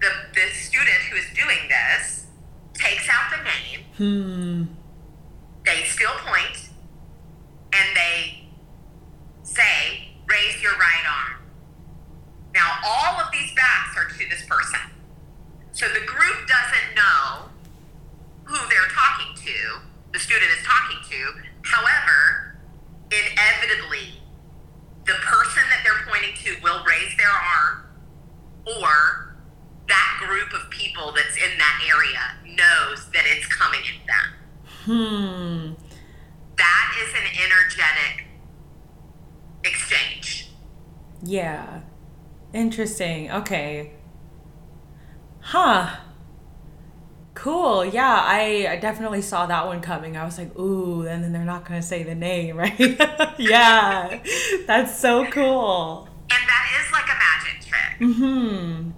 the, the student who is doing this takes out the name. Hmm. They still point and they say, raise your right arm. Now, all of these backs are to this person. So the group doesn't know who they're talking to, the student is talking to. However, inevitably, the person that they're pointing to will raise their arm, or that group of people that's in that area knows that it's coming at them. Hmm. That is an energetic exchange. Yeah. Interesting. Okay. Huh. Cool. Yeah, I, I definitely saw that one coming. I was like, ooh, and then they're not going to say the name, right? yeah. That's so cool. And that is like a magic trick. Mm-hmm.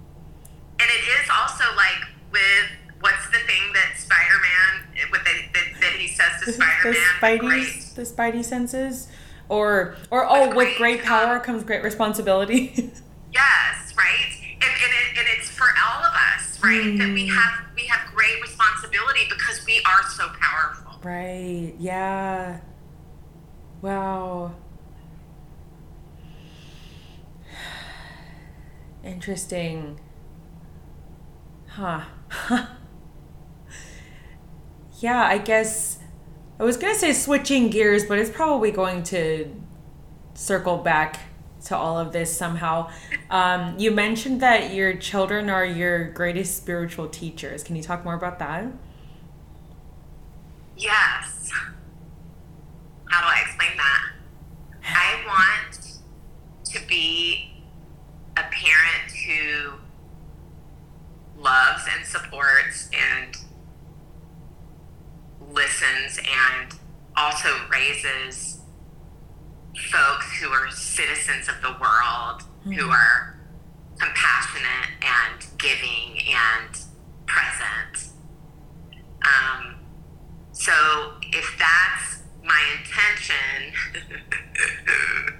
And it is also like with what's the thing that Spider Man, what they, that, that he says to Spider Man? the Spidey, the Spidey senses, or or oh, with, with great, power um, comes great responsibility. yes, right. And, and, it, and it's for all of us, right? Mm. That we hmm. have we have great responsibility because we are so powerful. Right. Yeah. Wow. Interesting. Huh. yeah, I guess I was going to say switching gears, but it's probably going to circle back to all of this somehow. Um, you mentioned that your children are your greatest spiritual teachers. Can you talk more about that? Yes. How do I explain that? I want to be a parent who loves and supports and listens and also raises folks who are citizens of the world, mm-hmm. who are compassionate and giving and present. Um, so if that's my intention,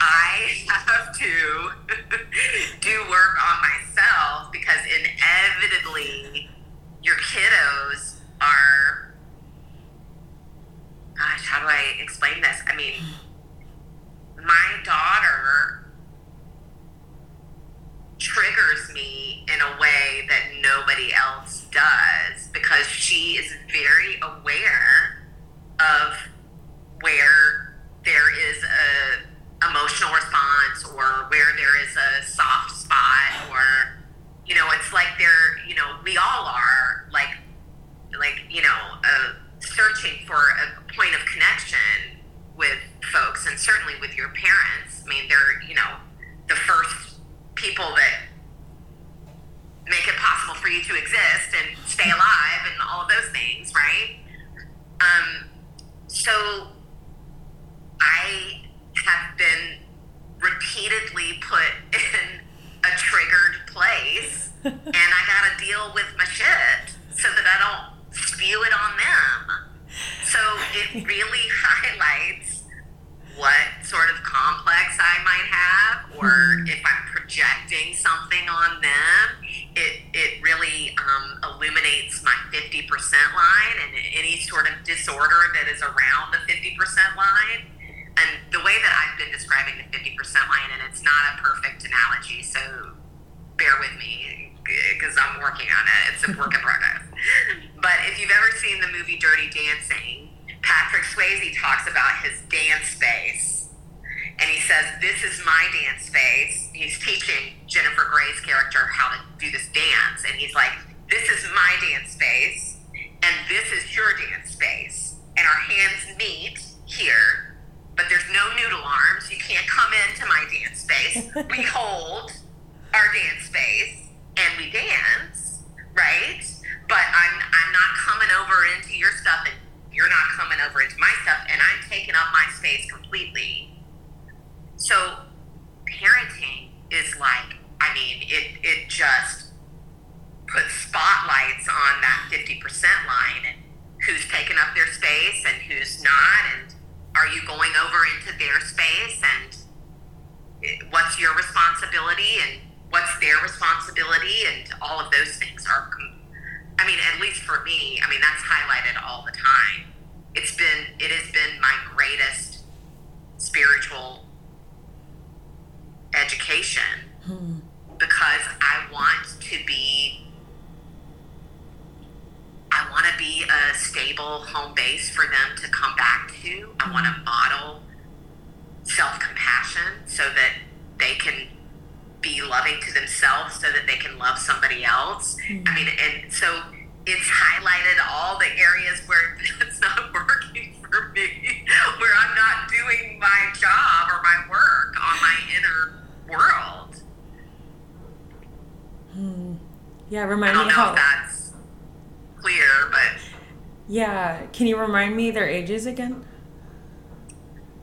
I have to do work on myself because inevitably your kiddos are gosh, how do I explain this? I mean, my daughter triggers me in a way that nobody else does because she is very aware of where there is a emotional response or where there is a soft spot or you know it's like there you know we all are like like you know searching for a point of connection with folks and certainly with your parents. I mean, they're, you know, the first people that make it possible for you to exist and stay alive and all of those things, right? Um, so I have been repeatedly put in ages again?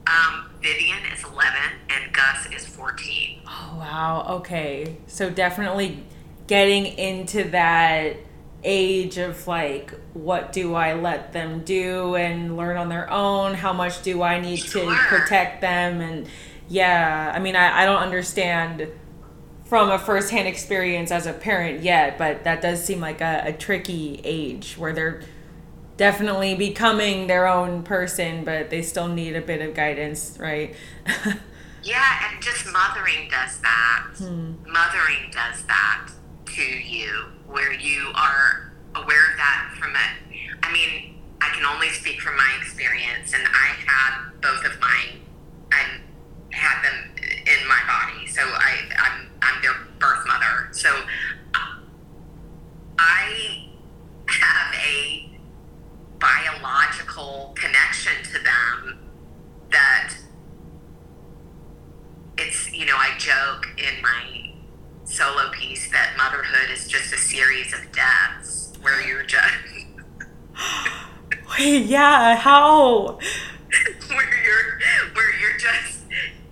Um, Vivian is 11 and Gus is 14. Oh, wow. Okay. So definitely getting into that age of like, what do I let them do and learn on their own? How much do I need sure. to protect them? And yeah, I mean, I, I don't understand from a firsthand experience as a parent yet, but that does seem like a, a tricky age where they're definitely becoming their own person, but they still need a bit of guidance, right? yeah, and just mothering does that. Hmm. Mothering does that to you, where you are aware of that from it. I mean, I can only speak from my experience, and I had both of mine. I had them joke in my solo piece that motherhood is just a series of deaths where you're just. Wait, yeah, how? where you're where you're just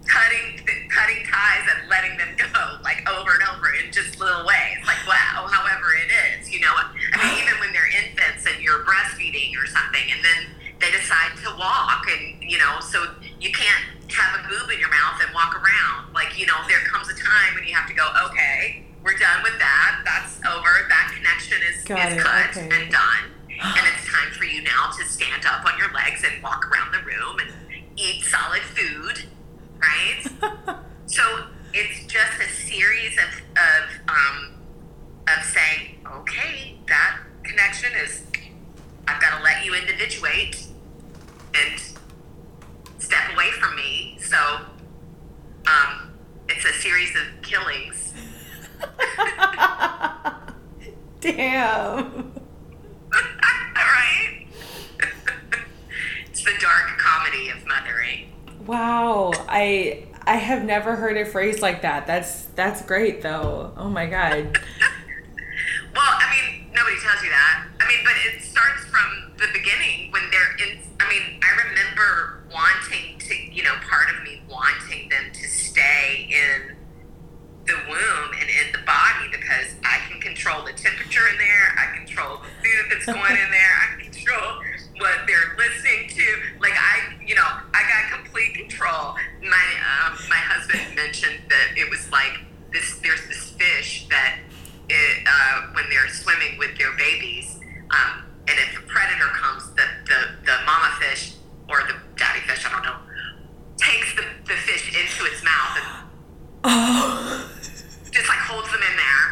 cutting cutting ties and letting them go like over and over in just little ways. Like wow however it is you know? I mean even when they're infants and you're breastfeeding or something and then they decide to walk and you know so you can't have a boob in your mouth and walk around. Like you know there comes a time when you have to go okay we're done with that. That's over. That connection is, Got is it, cut okay. and done to stand up on your legs and walk around the room and eat solid food right so it's just a series of of um, of saying okay that connection is I've got to let you individuate and step away from me. So um, it's a series of killings. Damn. right? it's the dark comedy of mothering. Wow, I I have never heard it phrased like that. That's that's great though. Oh my god. Well, I mean, nobody tells you that. I mean, but it starts from the beginning when they're in. I mean, I remember wanting to, you know, part of me wanting them to stay in the womb and in the body because I can control the temperature in there. I control the food that's going in there. I control what they're listening to. Like I, you know, I got complete control. My um, my husband mentioned that it was like this. There's this fish that it, uh, when they're swimming with their babies, um, and if a predator comes, the, the the mama fish or the daddy fish, I don't know, takes the, the fish into its mouth and Oh. just like holds them in there.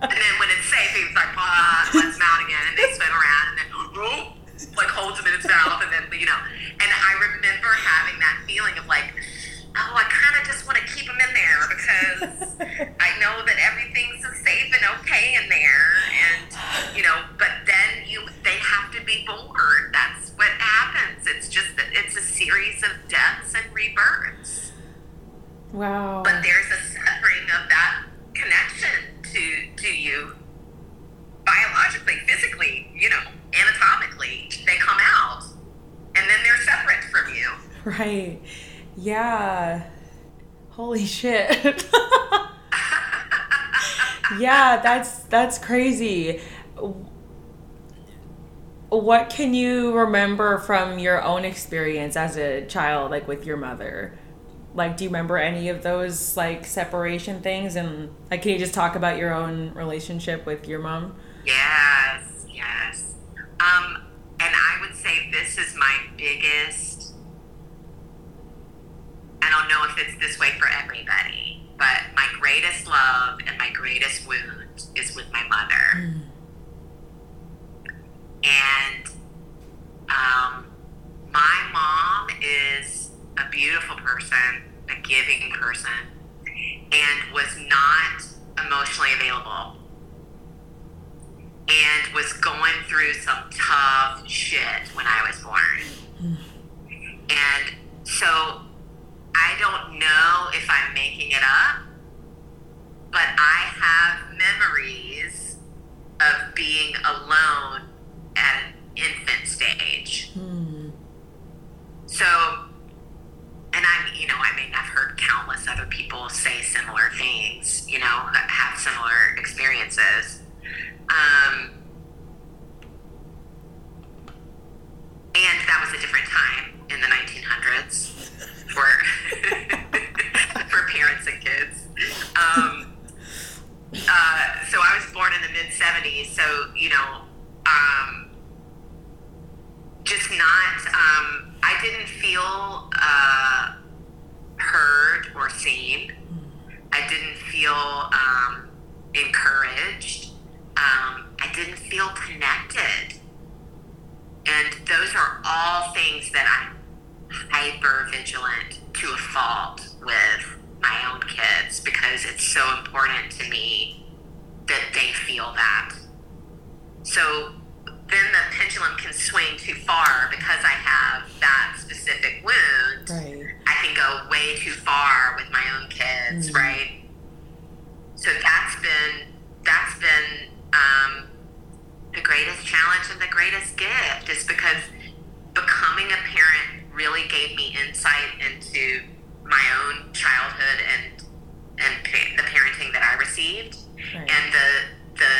and then when it's safe, he's like, ah, lets them out again, and they swim around, and then oh, like holds them in its mouth, and then you know. And I remember having that feeling of like, oh, I kind of just want to keep them in there because I know that everything's safe and okay in there, and you know. But then you, they have to be born. That's what happens. It's just that it's a series of deaths and rebirths Wow. but there's a severing of that connection to to you biologically, physically, you know, anatomically. They come out, and then they're separate from you. Right. Yeah. Holy shit. yeah, that's that's crazy. What can you remember from your own experience as a child like with your mother? Like do you remember any of those like separation things and like can you just talk about your own relationship with your mom? Yes, yes. Um, and I would say this is my biggest. Don't know if it's this way for everybody, but my greatest love and my greatest wound is with my mother. And um, my mom is a beautiful person, a giving person, and was not emotionally available and was going through some tough shit when I was born. And so I don't know if I'm making it up, but I have memories of being alone at an infant stage. So, and I'm, you know, I mean, I've heard countless other people say similar things, you know, have similar experiences. Um, and that was a different time in the 1900s for for parents and kids. Um, uh, so I was born in the mid 70s, so you know, um, just not. Um, I didn't feel uh, heard or seen. I didn't feel um, encouraged. Um, I didn't feel connected. And those are all things that I'm hyper vigilant to a fault with my own kids because it's so important to me that they feel that. So then the pendulum can swing too far because I have that specific wound. Right. I can go way too far with my own kids, Mm. right? So that's been that's been um, the greatest challenge and the greatest gift is because becoming a parent really gave me insight into my own childhood and and pa- the parenting that I received Right. and the the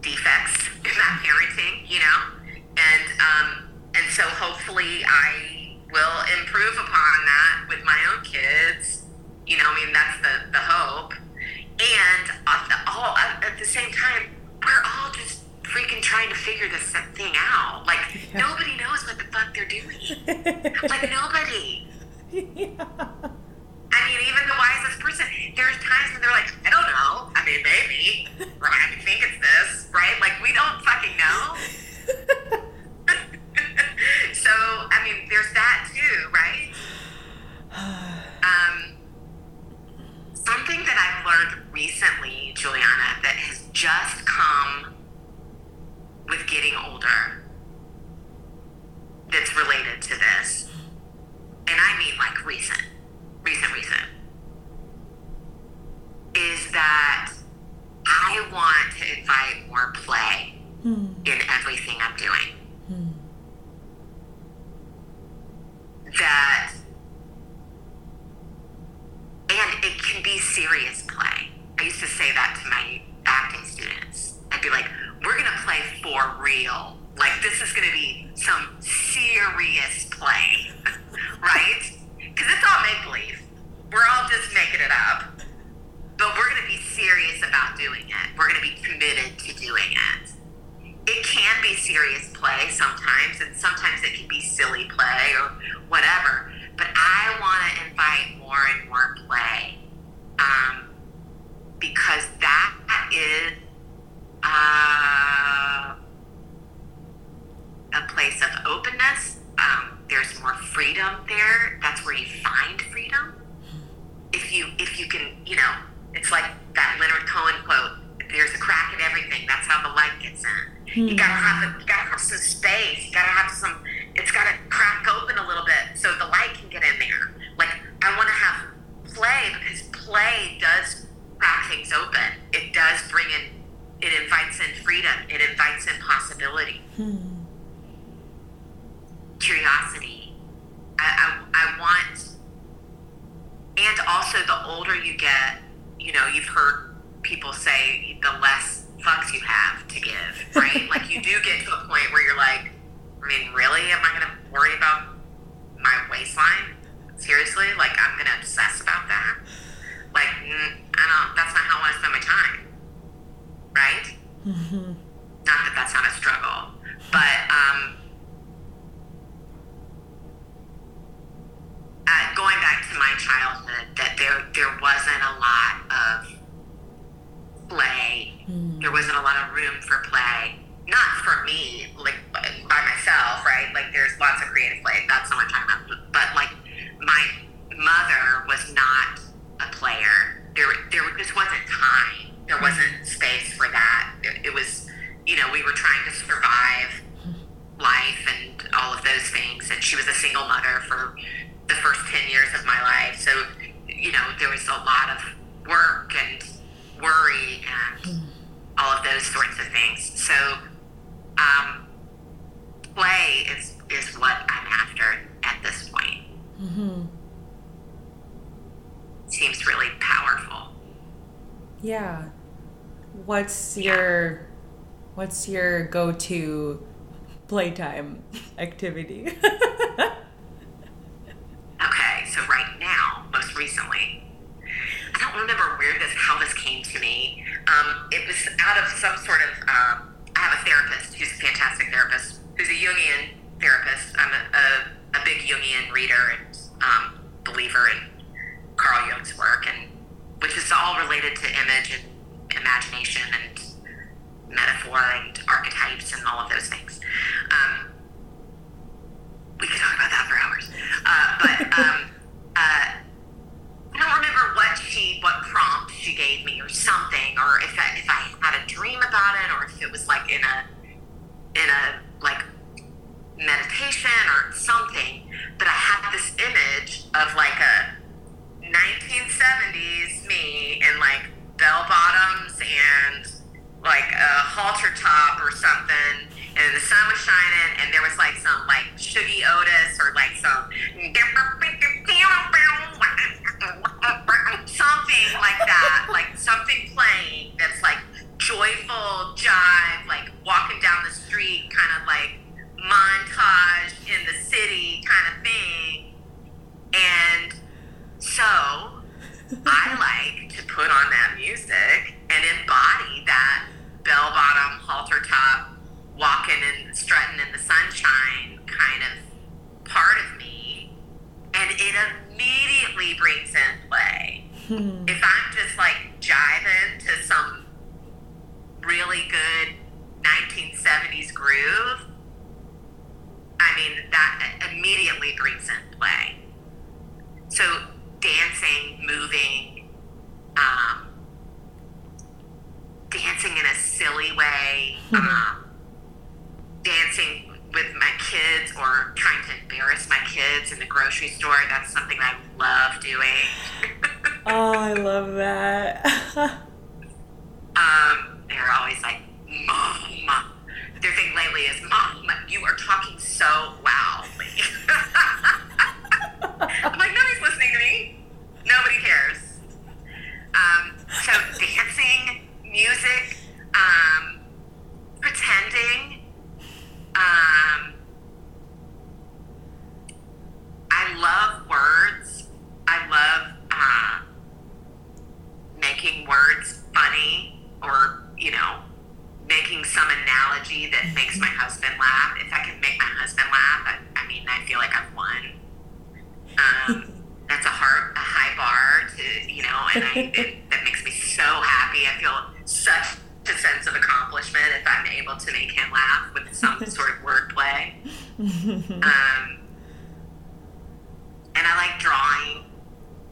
defects in that mm-hmm. parenting, you know, and um, and so hopefully I will improve upon that with my own kids. You know, I mean that's the the hope, and at the, all at at the same time, we're all just freaking trying to figure this thing out. like nobody. And she was a single mother for the first 10 years of my life. So, you know, there was a lot of work and worry and all of those sorts of things. So, um, play is, is what I'm after at this point. Mm-hmm. Seems really powerful. Yeah. What's your what's your go-to playtime activity? Okay, so right now, most recently, I don't remember where this, how this came to me. Um, it was out of some sort of. Um, I have a therapist who's a fantastic therapist, who's a Jungian therapist. I'm a, a, a big Jungian reader and um, believer in Carl Jung's work, and which is all related to image and imagination and metaphor and archetypes and all of those things. Um, we could talk about that for hours. Uh, but um, uh, I don't remember what she, what prompt she gave me, or something, or if I, if I had a dream about it, or if it was like in a in a like meditation or something, but I had this image of like a 1970s me in like bell bottoms and like a halter top or something and the sun was shining and there was like some like Shuggie Otis or like some something like that like something playing that's like joyful jive like walking down the street kind of like montage in the city kind of thing. And so I like to put on that music and embody that bell bottom halter top walking and strutting in the sunshine kind of part of me. And it immediately brings in play. Hmm. If i'm just like jiving to some really good 1970s groove i mean that immediately brings in play. So dancing moving um, dancing in a silly way um, dancing with my kids or trying to embarrass my kids in the grocery store. That's something I love doing. oh, I love that. um, they're always like, Mom. Their thing lately is, Mom, you are talking so loudly. I'm like, nobody's listening to me. Nobody cares. Um, so dancing, music, um, pretending, um, I love words. I love uh, making words funny or, you know, making some analogy that makes my husband laugh. If I can make my husband laugh, I, I mean, I feel like I've won. Um, that's a hard, a high bar to, you know, and I, it, that makes me so happy. I feel such a sense of accomplishment if I'm able to make him laugh with some sort of wordplay. Um, and I like drawing.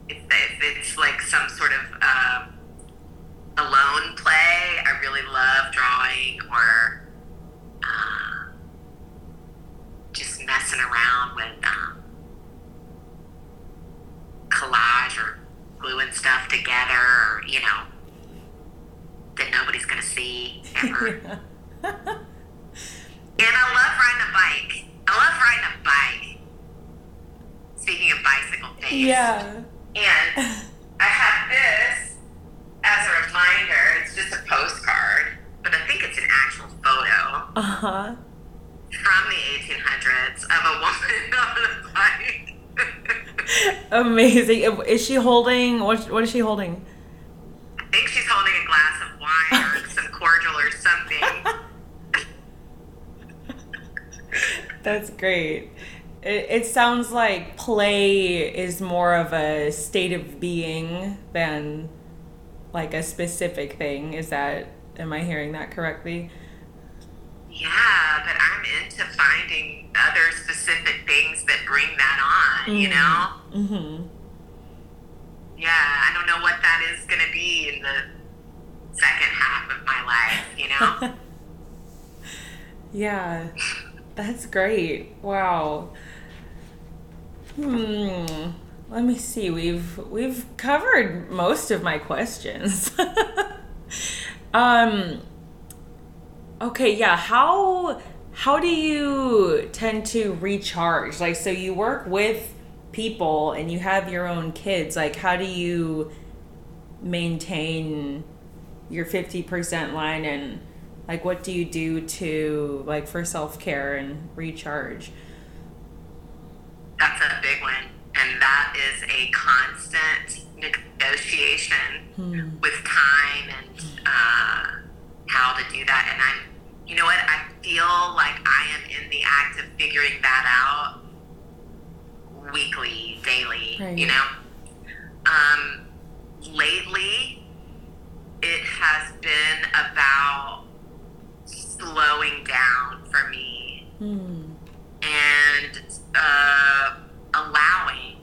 If, if it's like some sort of uh, alone play, I really love drawing or uh, just messing around with um, collage or gluing stuff together, or, you know, that nobody's going to see ever. and I love riding a bike. I love riding a bike. Speaking of bicycle things. yeah. And I have this as a reminder. It's just a postcard, but I think it's an actual photo Uh huh. from the 1800s of a woman on a bike. Amazing. Is she holding? What? What is she holding? I think she's holding a glass of wine or some cordial or something. That's great. It, it sounds like play is more of a state of being than like a specific thing. Is that? Am I hearing that correctly? Yeah, but I'm into finding other specific things that bring that on, you know? Mm-hmm. Yeah, I don't know what that is going to be in the second half of my life, you know? Yeah, that's great. Wow. Hmm. Let me see. We've we've covered most of my questions. um. Okay. Yeah. How how do you tend to recharge? Like, so you work with people and you have your own kids. Like, how do you maintain your 50% line and like what do you do to like for self-care and recharge That's a big one. And that is a constant negotiation with time and uh, how to do that. And I'm, you know what? I feel like I am in the act of figuring that out weekly, daily, Right. you know? Um, lately, it has been about slowing down for me hmm. and uh, allowing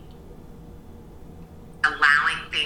allowing things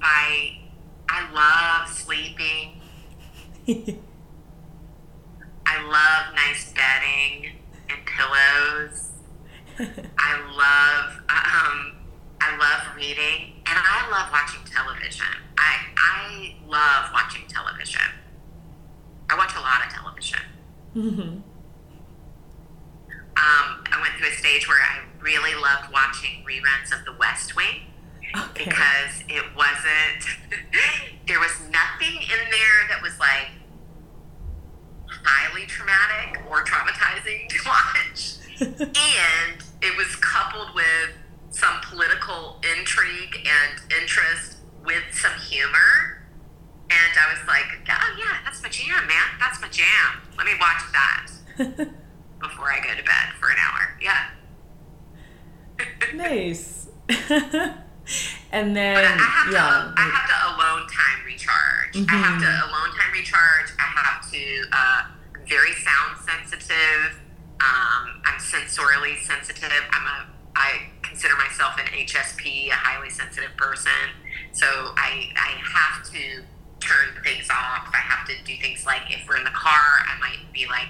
By, I love sleeping. I love nice bedding and pillows. I love, um, I love reading and I love watching television. I I love watching television. I watch a lot of television. Mm-hmm. Um, I went through a stage where I really loved watching reruns of The West Wing okay. because it wasn't. there was nothing in there that was like highly traumatic or traumatizing to watch, and it was coupled with some political intrigue and interest with some humor. And I was like, oh, yeah, that's my jam, man. That's my jam. Let me watch that before I go to bed for an hour. Yeah. nice. and then, I have yeah. To, I have to alone time recharge. Mm-hmm. I have to alone time recharge. I have to, uh, very sound sensitive. Um, I'm sensorially sensitive. I'm a, I consider myself an HSP, a highly sensitive person. So I, I have to turn things off. I have to do things like if we're in the car, I might be like,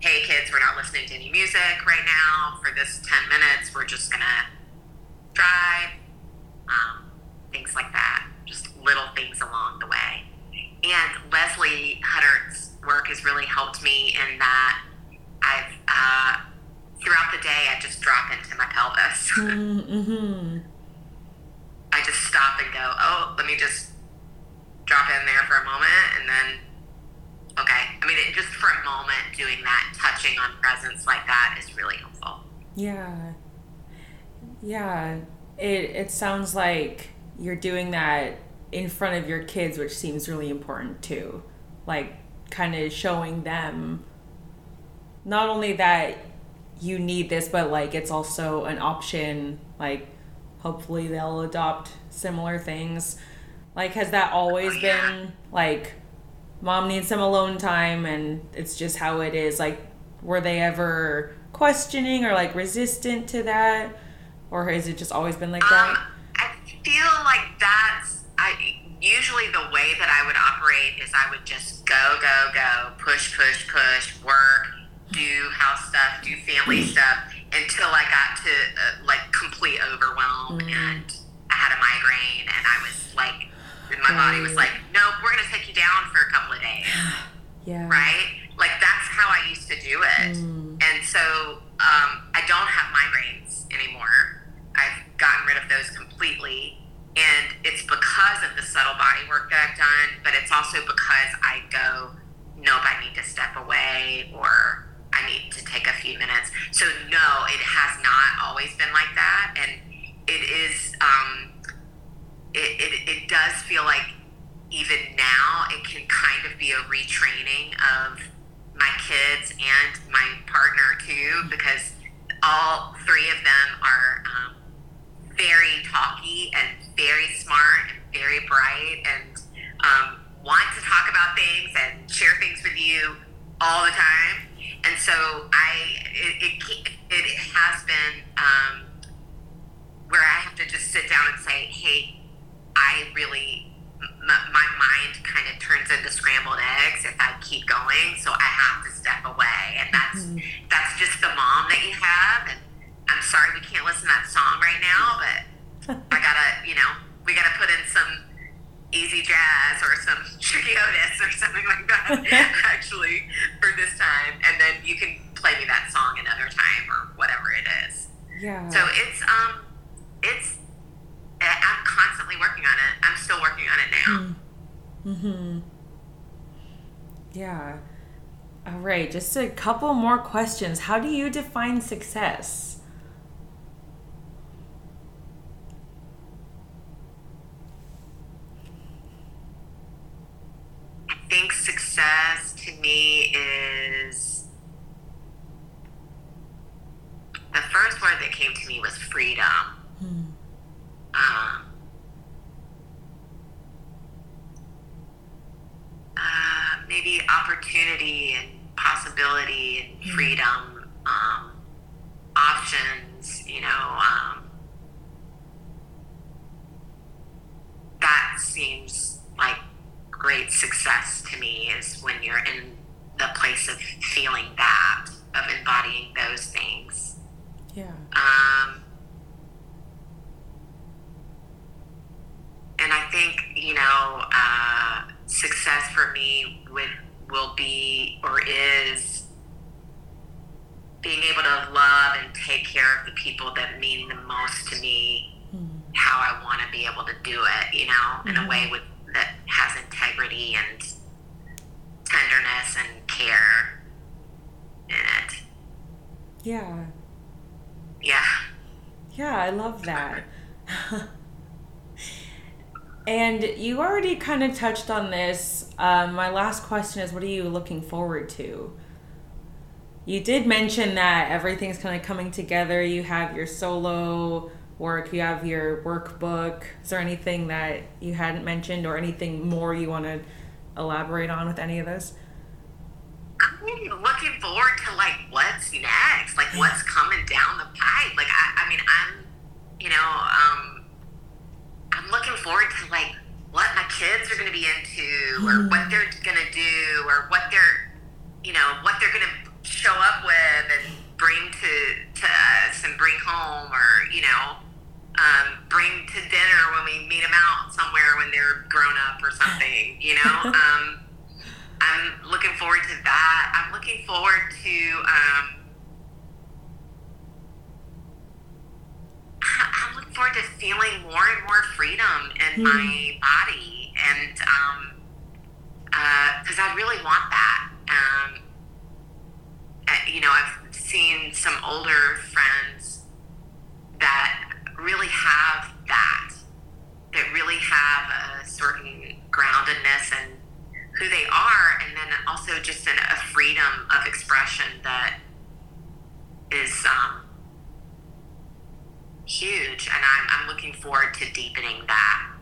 hey kids, we're not listening to any music right now for this 10 minutes. We're just going to drive. Um, things like that. Just little things along the way. And Leslie Hutter's work has really helped me in that I've uh, throughout the day, I just drop into my pelvis. Mm-hmm. I just stop and go, oh, let me just drop in there for a moment and then, okay. I mean, it, just for a moment, doing that, touching on presence like that is really helpful. Yeah. Yeah. It, it sounds like you're doing that in front of your kids, which seems really important too. Like, kind of showing them not only that you need this, but like it's also an option. Like, hopefully they'll adopt similar things. Like, has that always Oh, yeah. been like, mom needs some alone time, and it's just how it is? Like, were they ever questioning or like resistant to that, or has it just always been like Um, that? I feel like that's I usually the way that I would operate is I would just go, go, go, push, push, push, work, do house stuff, do family stuff until I got to uh, like complete overwhelm and I had a migraine and I was like, my body was like, nope, we're gonna take you down for a couple of days Yeah. right? Like that's how I used to do it. Mm. And so um, I don't have migraines anymore. I've gotten rid of those completely. And it's because of the subtle body work that I've done, but it's also because I go, nope, I need to step away or I need to take a few minutes. So, no, it has not always been like that. And it is, um, it, it, it does feel like even now it can kind of be a retraining of my kids and my partner too because all three of them are um, very talky and very smart and very bright and um, want to talk about things and share things with you all the time. And so i it, it, it has been um, where i have to just sit down and say hey I really, my mind kind of turns into scrambled eggs if I keep going. So I have to step away, and that's that's just the mom that you have. And I'm sorry we can't listen to that song right now, but I gotta, you know, we gotta put in some easy jazz or some Tricky Otis or something like that. actually, for this time, and then you can play me that song another time or whatever it is. Yeah. So it's um, it's I'm constantly working on it. I'm still working on it now. Mm-hmm. Yeah. All right, just a couple more questions. How do you define success? I think success to me is the first word that came to me was freedom. Um, uh, maybe opportunity and possibility and freedom, um, options, you know, um, that seems like great success to me is when you're in the place of feeling that, of embodying those things. Yeah. Um, and I think you know, uh, success for me would will be or is being able to love and take care of the people that mean the most to me. How I want to be able to do it, you know, in a way with that has integrity and tenderness and care in it. Yeah. Yeah. Yeah, I love that. and you already kind of touched on this. Um, my last question is what are you looking forward to? You did mention that everything's kind of coming together. You have your solo work, you have your workbook. Is there anything that you hadn't mentioned or anything more you want to elaborate on with any of this? I'm really looking forward to like what's next, like what's coming down the pipe. Like I, I mean, I'm, you know, um, looking forward to like what my kids are going to be into, or what they're going to do, or what they're, you know, what they're going to show up with and bring to to us and bring home, or you know, um, bring to dinner when we meet them out somewhere when they're grown up or something. You know. um, I'm looking forward to that. I'm looking forward to. Um, I'm looking forward to feeling more and more freedom in my body, and because I really want that. Um, uh, you know, I've seen some older friends that really have that, that really have a certain groundedness and who they are, and then also just an, a freedom freedom of expression that is um, huge, and I'm, I'm looking forward to deepening that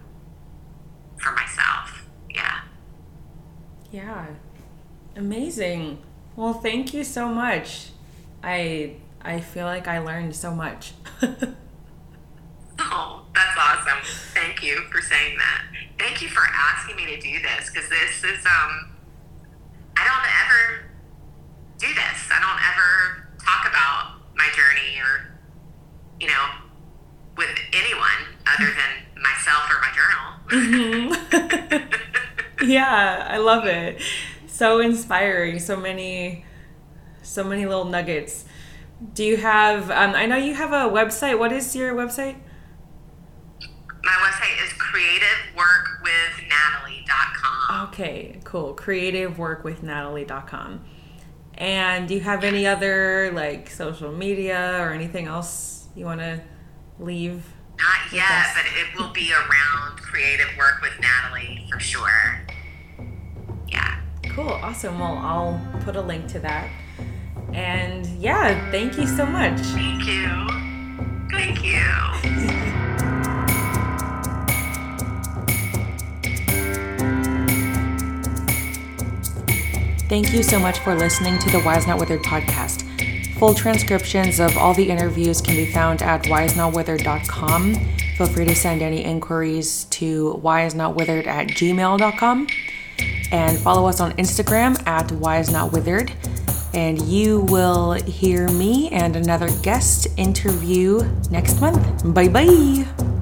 for myself. Yeah. Yeah. Amazing. Well, thank you so much. I I feel like I learned so much. oh, that's awesome. Thank you for saying that. Thank you for asking me to do this because this is um I don't ever do this. I don't ever talk about my journey or you know with anyone other than myself or my journal. Mm-hmm. yeah, I love it. So inspiring. So many, so many little nuggets. Do you have? Um, I know you have a website. What is your website? My website is creativeworkwithnatalie.com. Okay, cool. Creativeworkwithnatalie.com. And do you have any other like social media or anything else you want to leave? Not yet, but it will be around creative work with Natalie for sure. Yeah. Cool. Awesome. Well, I'll put a link to that. And yeah, thank you so much. Thank you. Thank you. Thank you so much for listening to the Wise Not Withered podcast. Full transcriptions of all the interviews can be found at wisenotwithered.com. Feel free to send any inquiries to wisenotwithered at gmail.com. And follow us on Instagram at wisenotwithered. And you will hear me and another guest interview next month. Bye bye.